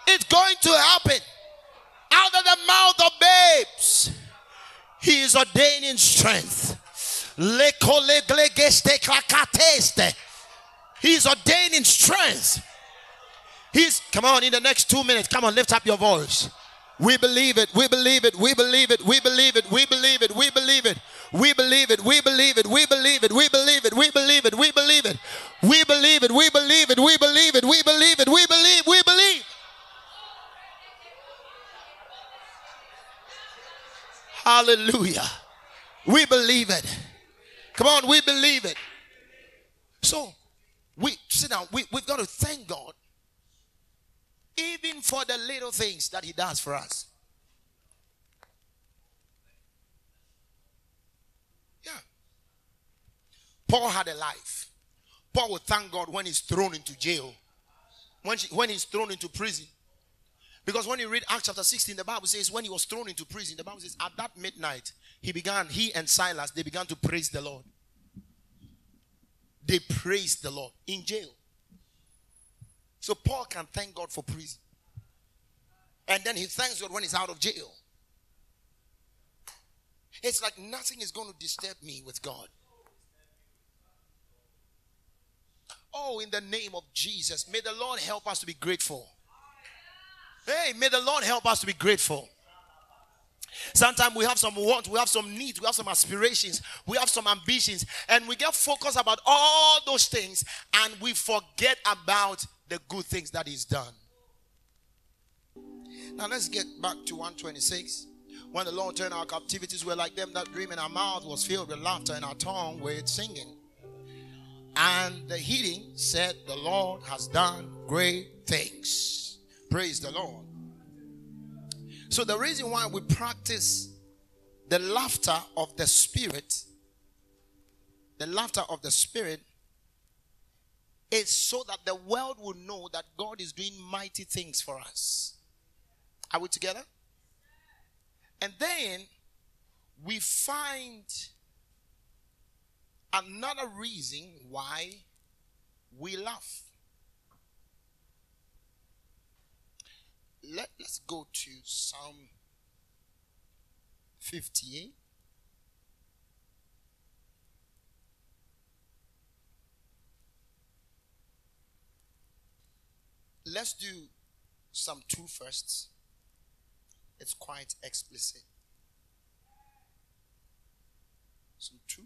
It's going to happen. Out of the mouth of babes, He is ordaining strength. He's ordaining strength. He's, come on, in the next two minutes, come on, lift up your voice. We believe it, we believe it, we believe it, we believe it, we believe it, we believe it. We believe it, we believe it, we believe it, we believe it, we believe it, we believe it. We believe it, we believe it, we believe it, we believe it, we believe, we believe. Hallelujah. We believe it. Come on, we believe it. So we sit down. We, we've got to thank God even for the little things that He does for us. Yeah. Paul had a life. Paul would thank God when he's thrown into jail, when, she, when he's thrown into prison. Because when you read Acts chapter 16, the Bible says when he was thrown into prison, the Bible says at that midnight, he began, he and Silas, they began to praise the Lord. They praised the Lord in jail. So Paul can thank God for prison. And then he thanks God when he's out of jail. It's like nothing is going to disturb me with God. Oh, in the name of Jesus, may the Lord help us to be grateful. Hey, may the Lord help us to be grateful. Sometimes we have some wants, we have some needs, we have some aspirations, we have some ambitions, and we get focused about all those things and we forget about the good things that He's done. Now let's get back to 126. When the Lord turned our captivities, we're like them that dream, and our mouth was filled with laughter, and our tongue with singing. And the healing said, The Lord has done great things. Praise the Lord. So, the reason why we practice the laughter of the Spirit, the laughter of the Spirit, is so that the world will know that God is doing mighty things for us. Are we together? And then we find another reason why we laugh. Let, let's go to Psalm 58. Let's do some two firsts. It's quite explicit. Psalm two.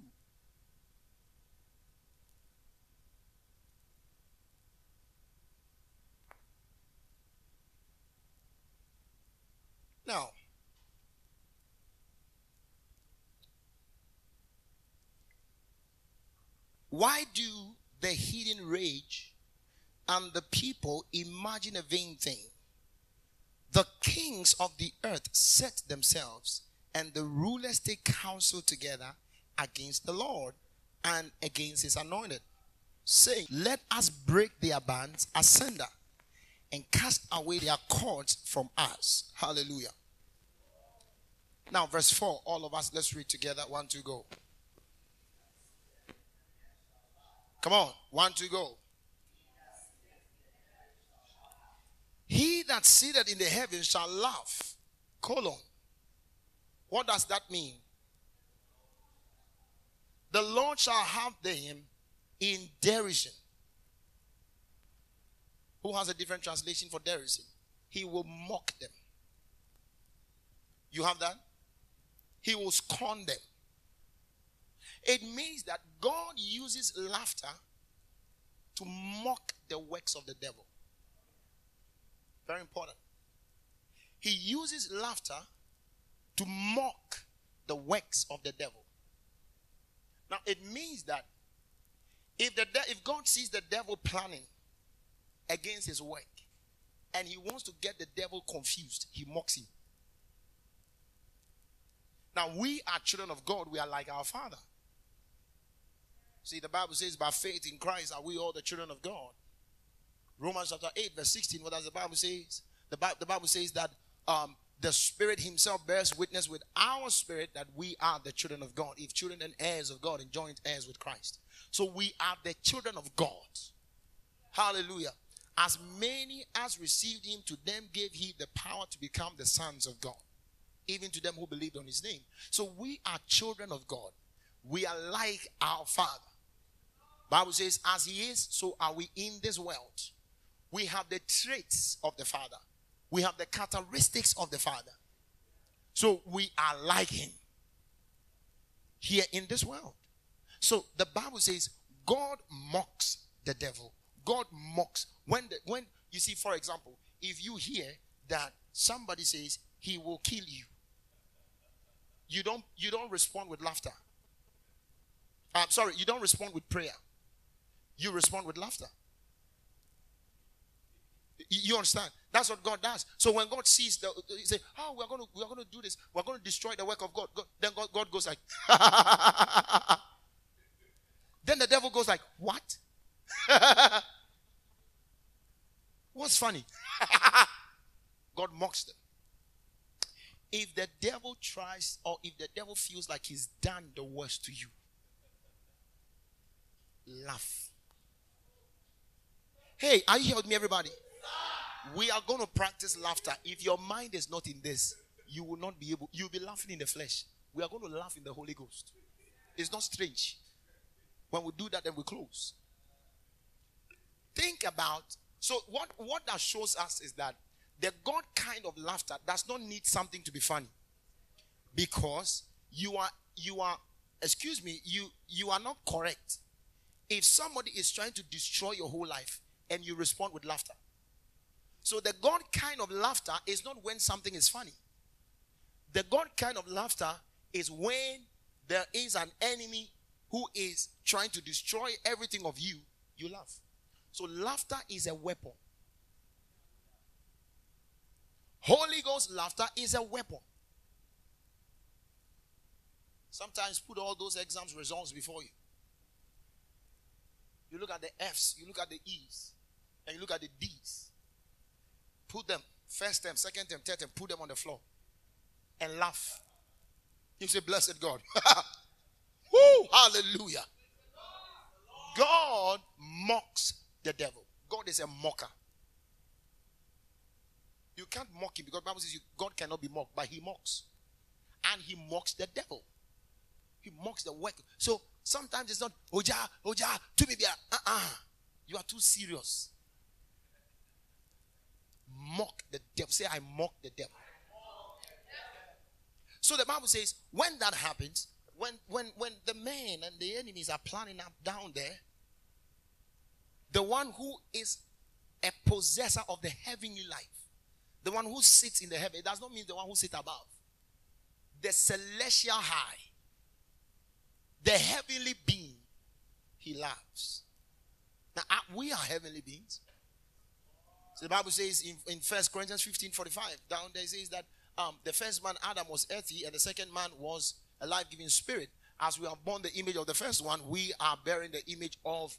Now, why do the hidden rage and the people imagine a vain thing? The kings of the earth set themselves, and the rulers take counsel together against the Lord and against his anointed, saying, Let us break their bands asunder and cast away their cords from us. Hallelujah. Now, verse 4, all of us, let's read together. One, two, go. Come on, one, two, go. He that sitteth in the heavens shall laugh. Colon. What does that mean? The Lord shall have them in derision. Who has a different translation for derision? He will mock them. You have that? He will scorn them. It means that God uses laughter to mock the works of the devil. Very important. He uses laughter to mock the works of the devil. Now, it means that if, the de- if God sees the devil planning against his work and he wants to get the devil confused, he mocks him. Now, we are children of God, we are like our Father. See, the Bible says, by faith in Christ are we all the children of God. Romans chapter 8, verse 16, what does the Bible say? The Bible, the Bible says that um, the Spirit Himself bears witness with our spirit that we are the children of God. If children and heirs of God and joint heirs with Christ. So we are the children of God. Hallelujah. As many as received Him, to them gave He the power to become the sons of God, even to them who believed on His name. So we are children of God. We are like our Father. Bible says, as He is, so are we in this world. We have the traits of the Father. We have the characteristics of the Father. So we are like Him here in this world. So the Bible says God mocks the devil. God mocks when the, when you see, for example, if you hear that somebody says he will kill you, you don't you don't respond with laughter. I'm sorry, you don't respond with prayer. You respond with laughter. You understand? That's what God does. So when God sees the, He say, "Oh, we're going to we're going to do this. We're going to destroy the work of God." God then God, God goes like, then the devil goes like, "What? What's funny?" God mocks them. If the devil tries, or if the devil feels like he's done the worst to you, laugh. Hey, are you here with me, everybody? We are going to practice laughter. If your mind is not in this, you will not be able, you'll be laughing in the flesh. We are going to laugh in the Holy Ghost. It's not strange. When we do that, then we close. Think about so what what that shows us is that the God kind of laughter does not need something to be funny. Because you are you are excuse me, you you are not correct. If somebody is trying to destroy your whole life and you respond with laughter, so the God kind of laughter is not when something is funny. The God kind of laughter is when there is an enemy who is trying to destroy everything of you, you laugh. So laughter is a weapon. Holy Ghost laughter is a weapon. Sometimes put all those exams results before you. You look at the F's, you look at the E's, and you look at the D's. Put them, first term, second term, third term, put them on the floor and laugh. You say, Blessed God. Woo, hallelujah. God mocks the devil. God is a mocker. You can't mock him because Bible says you, God cannot be mocked, but he mocks. And he mocks the devil. He mocks the work. So sometimes it's not Oja, Oja, to me, uh-uh. You are too serious mock the devil. Say, I mock the devil. So the Bible says, when that happens, when when when the men and the enemies are planning up down there, the one who is a possessor of the heavenly life, the one who sits in the heaven, it does not mean the one who sits above. The celestial high, the heavenly being, he laughs. Now, we are heavenly beings. So the Bible says in, in 1 Corinthians 15 45, down there says that um, the first man, Adam, was earthy, and the second man was a life giving spirit. As we have borne the image of the first one, we are bearing the image of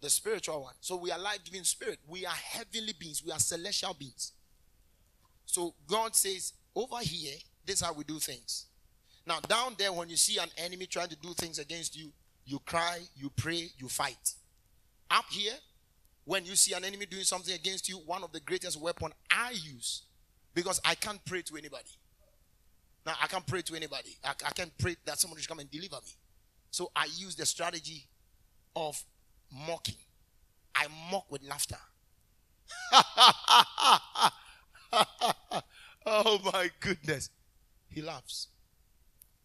the spiritual one. So we are life giving spirit. We are heavenly beings, we are celestial beings. So God says, over here, this is how we do things. Now, down there, when you see an enemy trying to do things against you, you cry, you pray, you fight. Up here, when you see an enemy doing something against you, one of the greatest weapon I use, because I can't pray to anybody. Now, I can't pray to anybody. I, I can't pray that somebody should come and deliver me. So I use the strategy of mocking. I mock with laughter. oh my goodness. He laughs.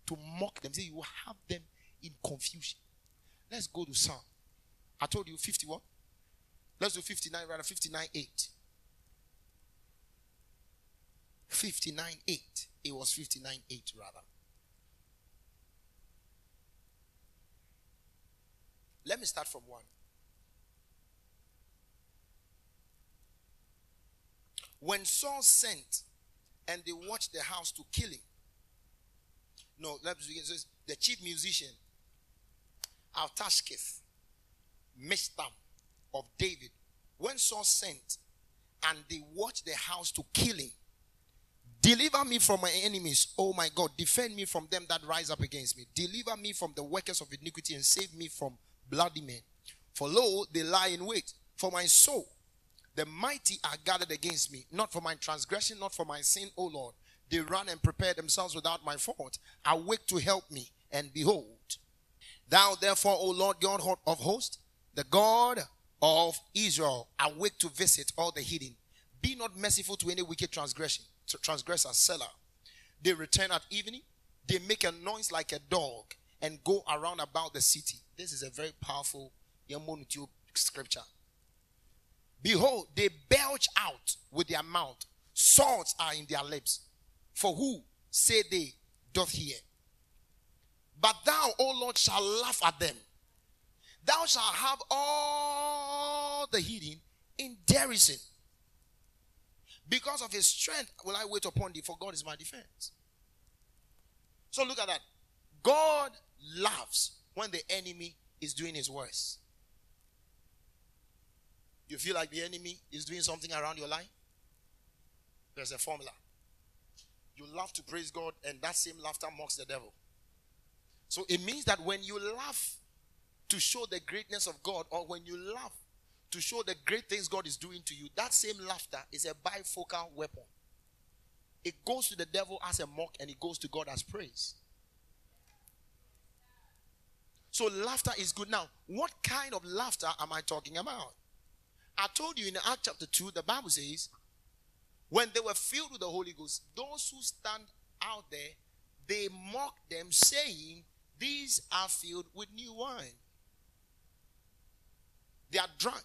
To mock them. Say you have them in confusion. Let's go to Psalm. I told you 51. Let's do 59 rather 59 8. 59 8. It was 59 8 rather. Let me start from one. When Saul sent and they watched the house to kill him. No, let's begin. The chief musician, Al-taschith, Mishtam of David, when Saul sent and they watched the house to kill him, deliver me from my enemies, oh my God, defend me from them that rise up against me, deliver me from the workers of iniquity and save me from bloody men. For lo, they lie in wait for my soul the mighty are gathered against me, not for my transgression, not for my sin, O Lord. They run and prepare themselves without my fault. Awake to help me, and behold. Thou therefore, O Lord God of hosts, the God of Israel, awake to visit all the hidden. Be not merciful to any wicked transgression, transgressor, Selah. They return at evening, they make a noise like a dog and go around about the city. This is a very powerful Yamunitu scripture. Behold, they belch out with their mouth, swords are in their lips. For who, say they, doth hear? But thou, O Lord, shall laugh at them. Thou shalt have all the hidden in derision. Because of his strength will I wait upon thee, for God is my defense. So look at that. God laughs when the enemy is doing his worst. You feel like the enemy is doing something around your life? There's a formula. You laugh to praise God, and that same laughter mocks the devil. So it means that when you laugh to show the greatness of God, or when you laugh to show the great things God is doing to you, that same laughter is a bifocal weapon. It goes to the devil as a mock, and it goes to God as praise. So laughter is good. Now, what kind of laughter am I talking about? I told you in Acts chapter 2, the Bible says, when they were filled with the Holy Ghost, those who stand out there, they mocked them, saying, These are filled with new wine. They are drunk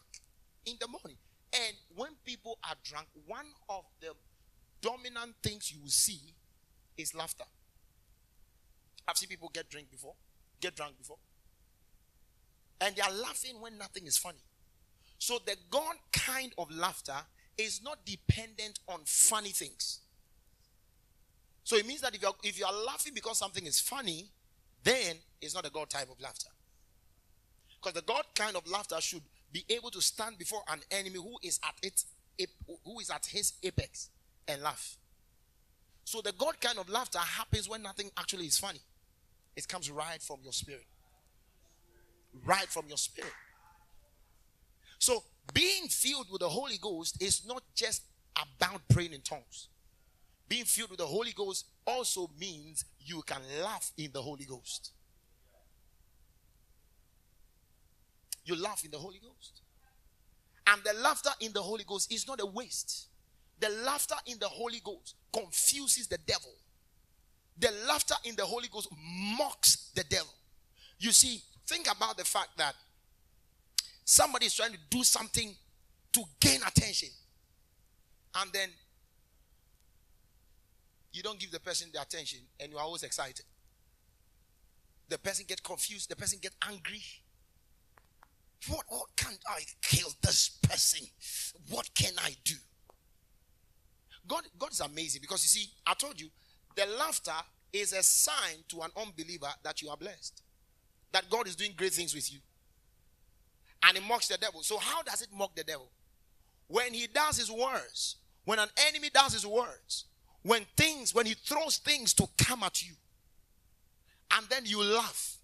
in the morning. And when people are drunk, one of the dominant things you will see is laughter. I've seen people get drunk before, get drunk before. And they are laughing when nothing is funny. So the God kind of laughter is not dependent on funny things. So it means that if you're, if you are laughing because something is funny, then it's not a God type of laughter. Because the God kind of laughter should be able to stand before an enemy who is at it, who is at his apex and laugh. So the God kind of laughter happens when nothing actually is funny. It comes right from your spirit. Right from your spirit. So, being filled with the Holy Ghost is not just about praying in tongues. Being filled with the Holy Ghost also means you can laugh in the Holy Ghost. You laugh in the Holy Ghost. And the laughter in the Holy Ghost is not a waste. The laughter in the Holy Ghost confuses the devil. The laughter in the Holy Ghost mocks the devil. You see, think about the fact that Somebody is trying to do something to gain attention. And then you don't give the person the attention and you are always excited. The person get confused, the person get angry. What, what can I kill this person? What can I do? God, God is amazing because you see, I told you, the laughter is a sign to an unbeliever that you are blessed, that God is doing great things with you. And it mocks the devil. So, how does it mock the devil? When he does his words, when an enemy does his words, when things, when he throws things to come at you, and then you laugh,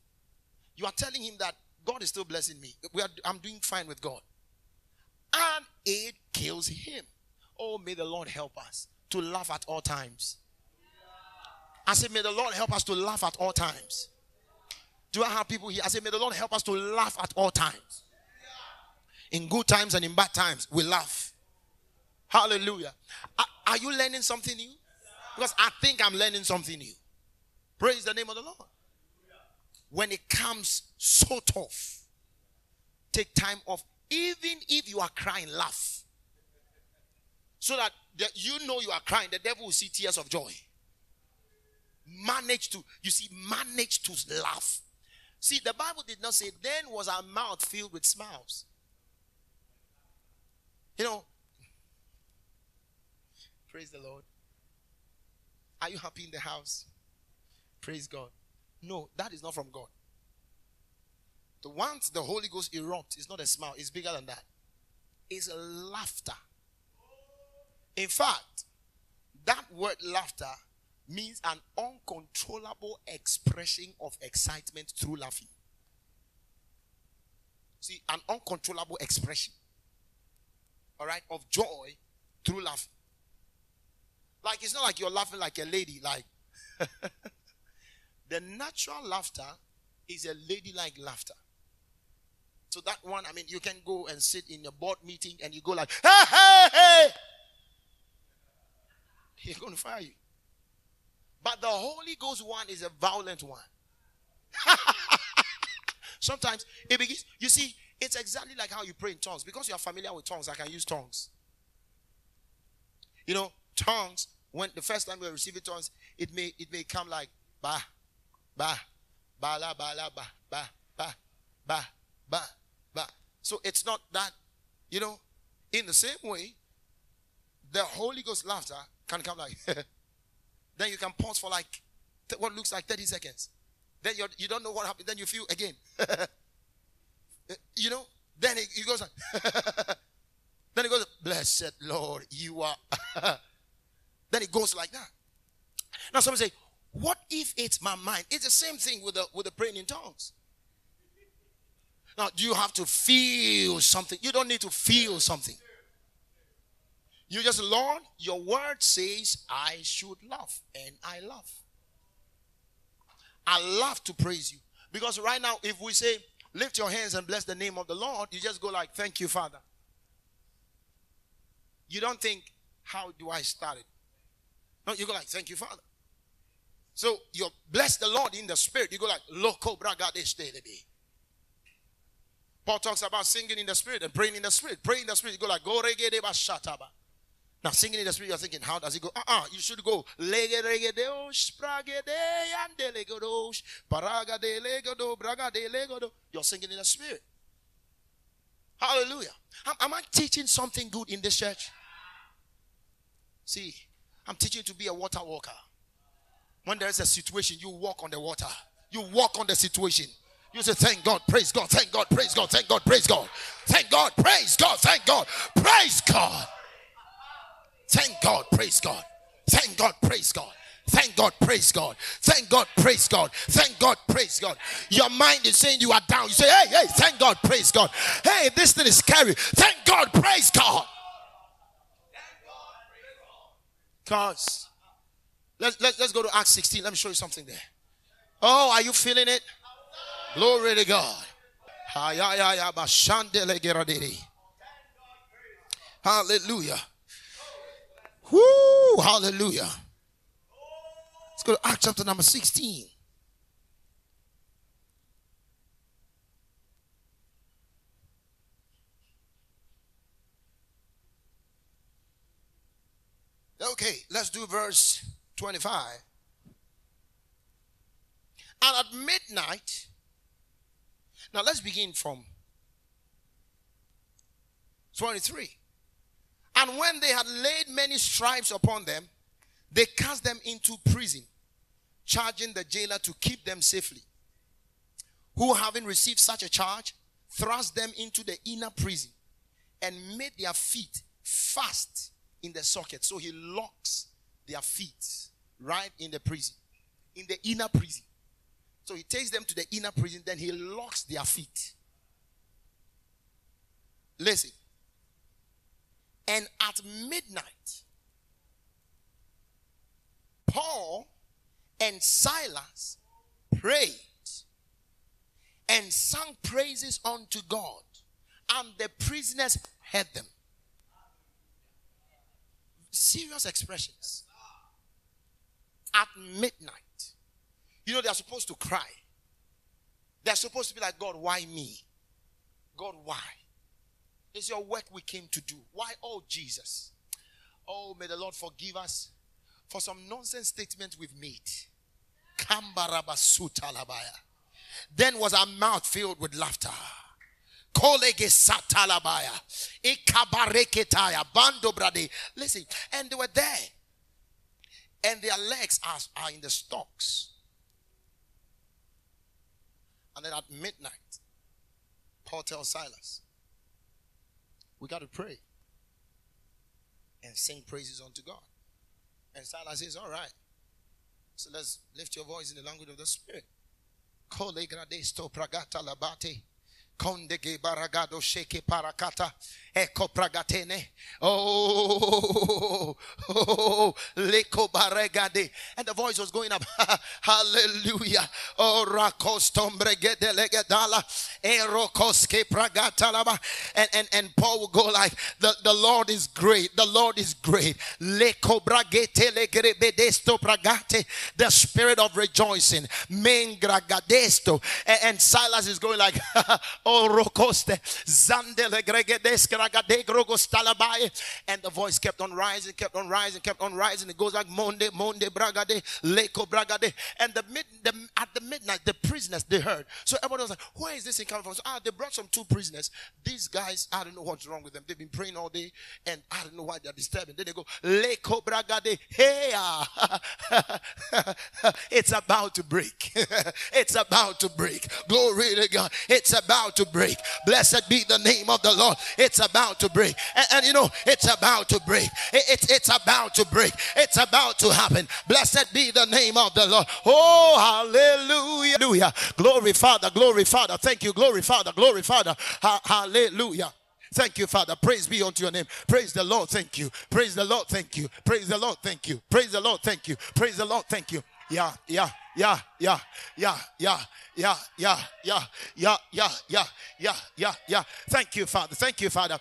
you are telling him that God is still blessing me. Are, I'm doing fine with God. And it kills him. Oh, may the Lord help us to laugh at all times. I said, May the Lord help us to laugh at all times. Do I have people here? I said, May the Lord help us to laugh at all times. In good times and in bad times, we laugh. Hallelujah. Are, are you learning something new? Because I think I'm learning something new. Praise the name of the Lord. When it comes so tough, take time off. Even if you are crying, laugh. So that the, you know you are crying, the devil will see tears of joy. Manage to, you see, manage to laugh. See, the Bible did not say, then was our mouth filled with smiles. You know, praise the Lord. Are you happy in the house? Praise God. No, that is not from God. The once the Holy Ghost erupts, it's not a smile, it's bigger than that. It's a laughter. In fact, that word laughter means an uncontrollable expression of excitement through laughing. See, an uncontrollable expression, all right, of joy through laughing. Like, it's not like you're laughing like a lady, like. the natural laughter is a ladylike laughter. So that one, I mean, you can go and sit in a board meeting and you go like, hey, hey, hey. He's going to fire you. But the Holy Ghost one is a violent one. Sometimes it begins, you see, it's exactly like how you pray in tongues. Because you are familiar with tongues, I can use tongues. You know, tongues, when the first time we receive tongues, it may it may come like ba, ba, ba la ba la ba, ba, ba, ba, ba. So it's not that, you know, in the same way, the Holy Ghost laughter can come like Then you can pause for like what looks like 30 seconds. Then you're, you don't know what happened. Then you feel again. you know? Then it, it goes like, then it goes, Blessed Lord, you are. then it goes like that. Now, someone say, What if it's my mind? It's the same thing with the, with the praying in tongues. Now, do you have to feel something? You don't need to feel something. You just, Lord, your word says I should love, and I love. I love to praise you. Because right now, if we say, lift your hands and bless the name of the Lord, you just go like, thank you, Father. You don't think, how do I start it? No, you go like, thank you, Father. So you bless the Lord in the spirit. You go like, loco bragadeshtelebe. Paul talks about singing in the spirit and praying in the spirit. Praying in the spirit. You go like, go regede bashataba. Now, singing in the spirit, you're thinking, how does it go? Uh uh you should go. You're singing in the spirit. Hallelujah. Am, am I teaching something good in this church? See, I'm teaching to be a water walker. When there is a situation, you walk on the water. You walk on the situation. You say, Thank God, praise God, thank God, praise God, thank God, praise God, thank God, praise God, thank God, praise God. Thank God, praise God. Thank God, praise God. Thank God, praise God. Thank God, praise God. Thank God, praise God. Your mind is saying you are down. You say, hey, hey, thank God, praise God. Hey, this thing is scary. Thank God, praise God. Because let's, let, let's go to Acts 16. Let me show you something there. Oh, are you feeling it? Glory to God. Hallelujah. Woo! Hallelujah. Let's go to Acts chapter number 16. Okay, let's do verse 25. And at midnight, now let's begin from 23. And when they had laid many stripes upon them, they cast them into prison, charging the jailer to keep them safely. Who, having received such a charge, thrust them into the inner prison and made their feet fast in the socket. So he locks their feet right in the prison, in the inner prison. So he takes them to the inner prison, then he locks their feet. Listen. And at midnight, Paul and Silas prayed and sang praises unto God, and the prisoners heard them. Serious expressions. At midnight. You know, they're supposed to cry. They're supposed to be like, God, why me? God, why? It's your work we came to do. Why, oh Jesus? Oh, may the Lord forgive us for some nonsense statements we've made. Then was our mouth filled with laughter. Listen, and they were there. And their legs are, are in the stocks. And then at midnight, Paul tells Silas, We got to pray and sing praises unto God. And Silas says, All right. So let's lift your voice in the language of the Spirit. Baragado sheke parakata. Pragatene. Oh, leko baregade. And the voice was going up. Hallelujah. Oh, gedelegedala. Erokoske. And, and, and Paul will go like, the, the Lord is great. The Lord is great. Leko bragete legrebedesto pragate. The spirit of rejoicing. Mengragadesto. And, and Silas is going like, oh, Zandele gregedeske and the voice kept on rising, kept on rising, kept on rising. It goes like Monde, Monde, Bragade, Leko, Bragade. And the, mid, the at the midnight, the prisoners they heard. So everybody was like, Where is this in coming from? So, ah, they brought some two prisoners. These guys, I don't know what's wrong with them. They've been praying all day, and I don't know why they're disturbing. Then they go, Leko, Bragade, hey, ah. it's about to break. it's about to break. Glory to God. It's about to break. Blessed be the name of the Lord. It's about to break. And, and you know, it's about to break. It, it, it's about to break. It's about to happen. Blessed be the name of the Lord. Oh, hallelujah. hallelujah. Glory, Father. Glory, Father. Thank you. Glory, Father. Glory, Father. Ha- hallelujah. Thank you, Father. Praise be unto your name. Praise the Lord. Thank you. Praise the Lord. Thank you. Praise the Lord. Thank you. Praise the Lord. Thank you. Praise the Lord. Thank you. Yeah, yeah, yeah, yeah, yeah, yeah, yeah, yeah, yeah, yeah, yeah, yeah, yeah, yeah. Thank you, Father. Thank you, Father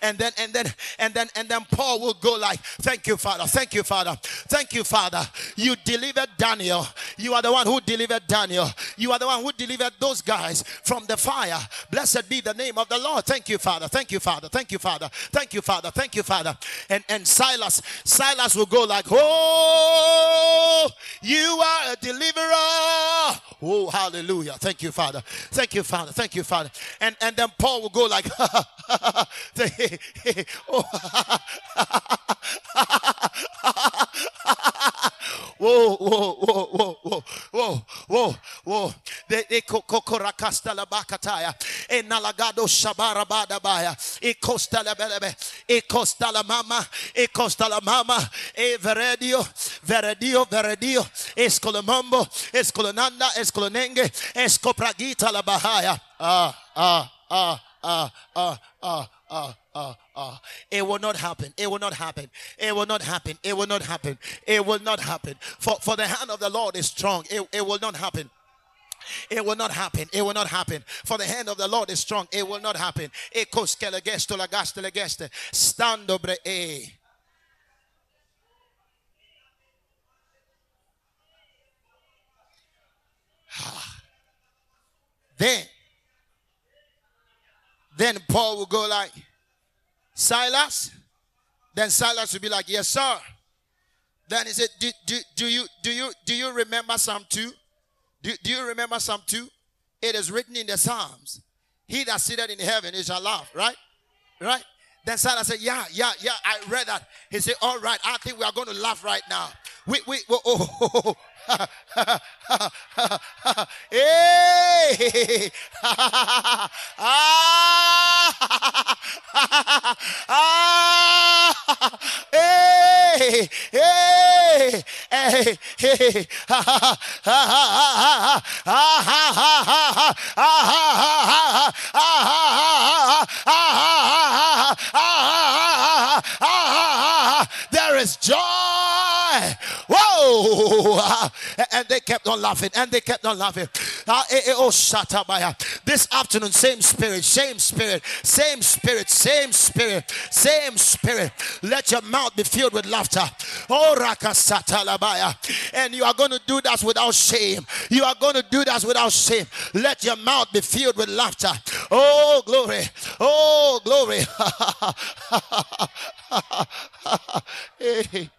and then and then and then and then Paul will go like, "Thank you, Father. Thank you, Father. Thank you, Father. You delivered Daniel. You are the one who delivered Daniel. You are the one who delivered those guys from the fire. Blessed be the name of the Lord. Thank you, Father. Thank you, Father. Thank you, Father. Thank you, Father. Thank you, Father." And and Silas, Silas will go like, "Oh, you are a deliverer." Oh, hallelujah. Thank you, Father. Thank you, Father. Thank you, Father. And and then Paul will go like, oh. whoa, whoa, whoa, whoa, whoa, whoa, whoa, whoa. De de kokorakasta la bakataya. E nalagado shabara badabaya. E costa la belebe. E costa la mama. E costa la mama. E veredio, veredio, veredio. Escolomombo, escolonanda, escolonenge. Escopragita la bahaya. Ah, ah, ah, ah, ah, ah, ah uh, uh, it will not happen. It will not happen. It will not happen. It will not happen. It will not happen. For, for the hand of the Lord is strong. It, it will not happen. It will not happen. It will not happen. For the hand of the Lord is strong. It will not happen. Stando bre e. Then, then Paul will go like, Silas? Then Silas will be like, Yes, sir. Then he said, Do, do, do you do you do you remember Psalm 2? Do, do you remember Psalm 2? It is written in the Psalms. He that sitteth in heaven is shall laugh, right? Right? Then Silas said, Yeah, yeah, yeah, I read that. He said, All right, I think we are going to laugh right now. We, we, oh, oh, oh, oh 에이 하하하 에이 에이 에이 하하하 하하하 하하하 하하하 they kept on laughing. And they kept on laughing. Ah, eh, eh, oh, Satabaya, this afternoon, same spirit, same spirit, same spirit, same spirit, same spirit. Let your mouth be filled with laughter. Oh. And you are going to do that without shame. You are going to do that without shame. Let your mouth be filled with laughter. Oh, glory. Oh, glory. hey.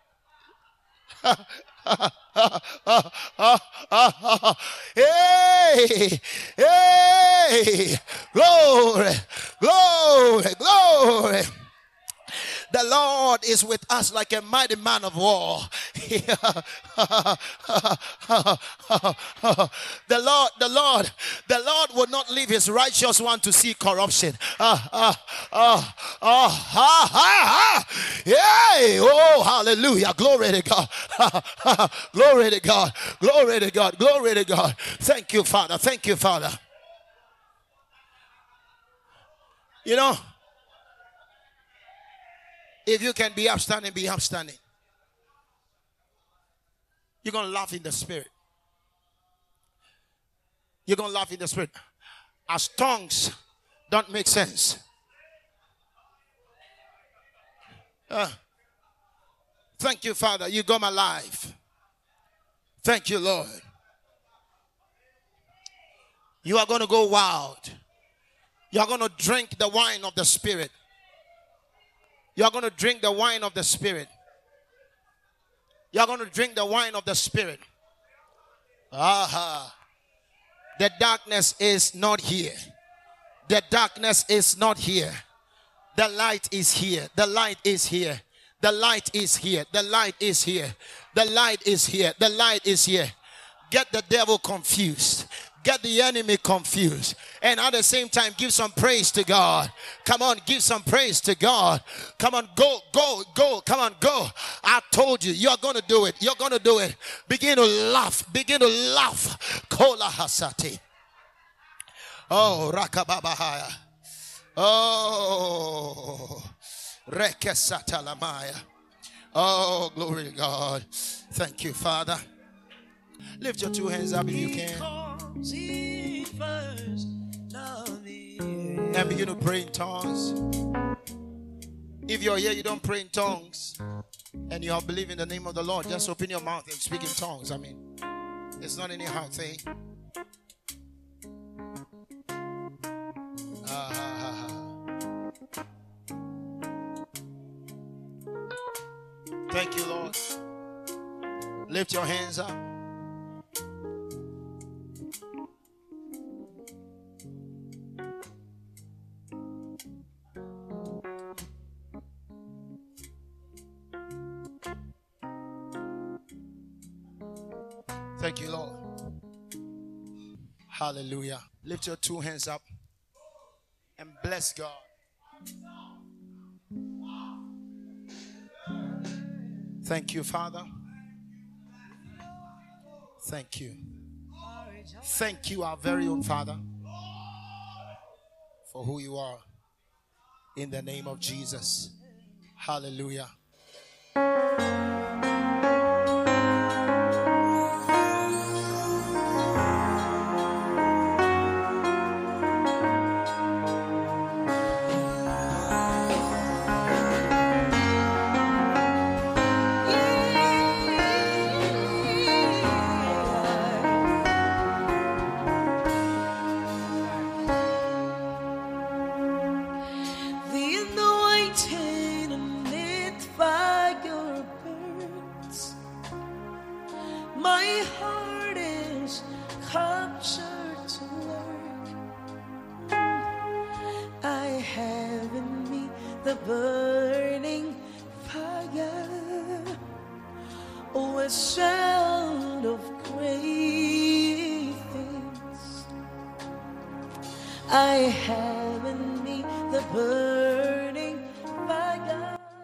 hey, hey, glory, glory, glory. The Lord is with us like a mighty man of war. the Lord, the Lord, the Lord will not leave his righteous one to see corruption. Ah, ah, ah, ah, ah, ah, ah. Yay! Oh, hallelujah. Glory to God. Glory to God. Glory to God. Glory to God. Thank you, Father. Thank you, Father. You know, if you can be upstanding, be upstanding. You're going to laugh in the spirit. You're going to laugh in the spirit. As tongues don't make sense. Uh, thank you, Father. You got my life. Thank you, Lord. You are going to go wild. You are going to drink the wine of the Spirit. You are going to drink the wine of the Spirit. You are going to drink the wine of the Spirit. Aha. The darkness is not here. The darkness is not here. The light is here. The light is here. The light is here. The light is here. The light is here. The light is here. Get the devil confused get the enemy confused and at the same time give some praise to God. Come on, give some praise to God. Come on, go, go, go. Come on, go. I told you, you're going to do it. You're going to do it. Begin to laugh. Begin to laugh. Kola hasati. Oh, rakababahaya. Oh, rekesatalamaya. Oh, glory to God. Thank you, Father. Lift your two hands up if you can. And begin to pray in tongues. If you're here, you don't pray in tongues, and you are believing the name of the Lord, just open your mouth and speak in tongues. I mean, it's not any hard thing. Ah, Thank you, Lord. Lift your hands up. Hallelujah. Lift your two hands up and bless God. Thank you, Father. Thank you. Thank you, our very own Father, for who you are. In the name of Jesus. Hallelujah.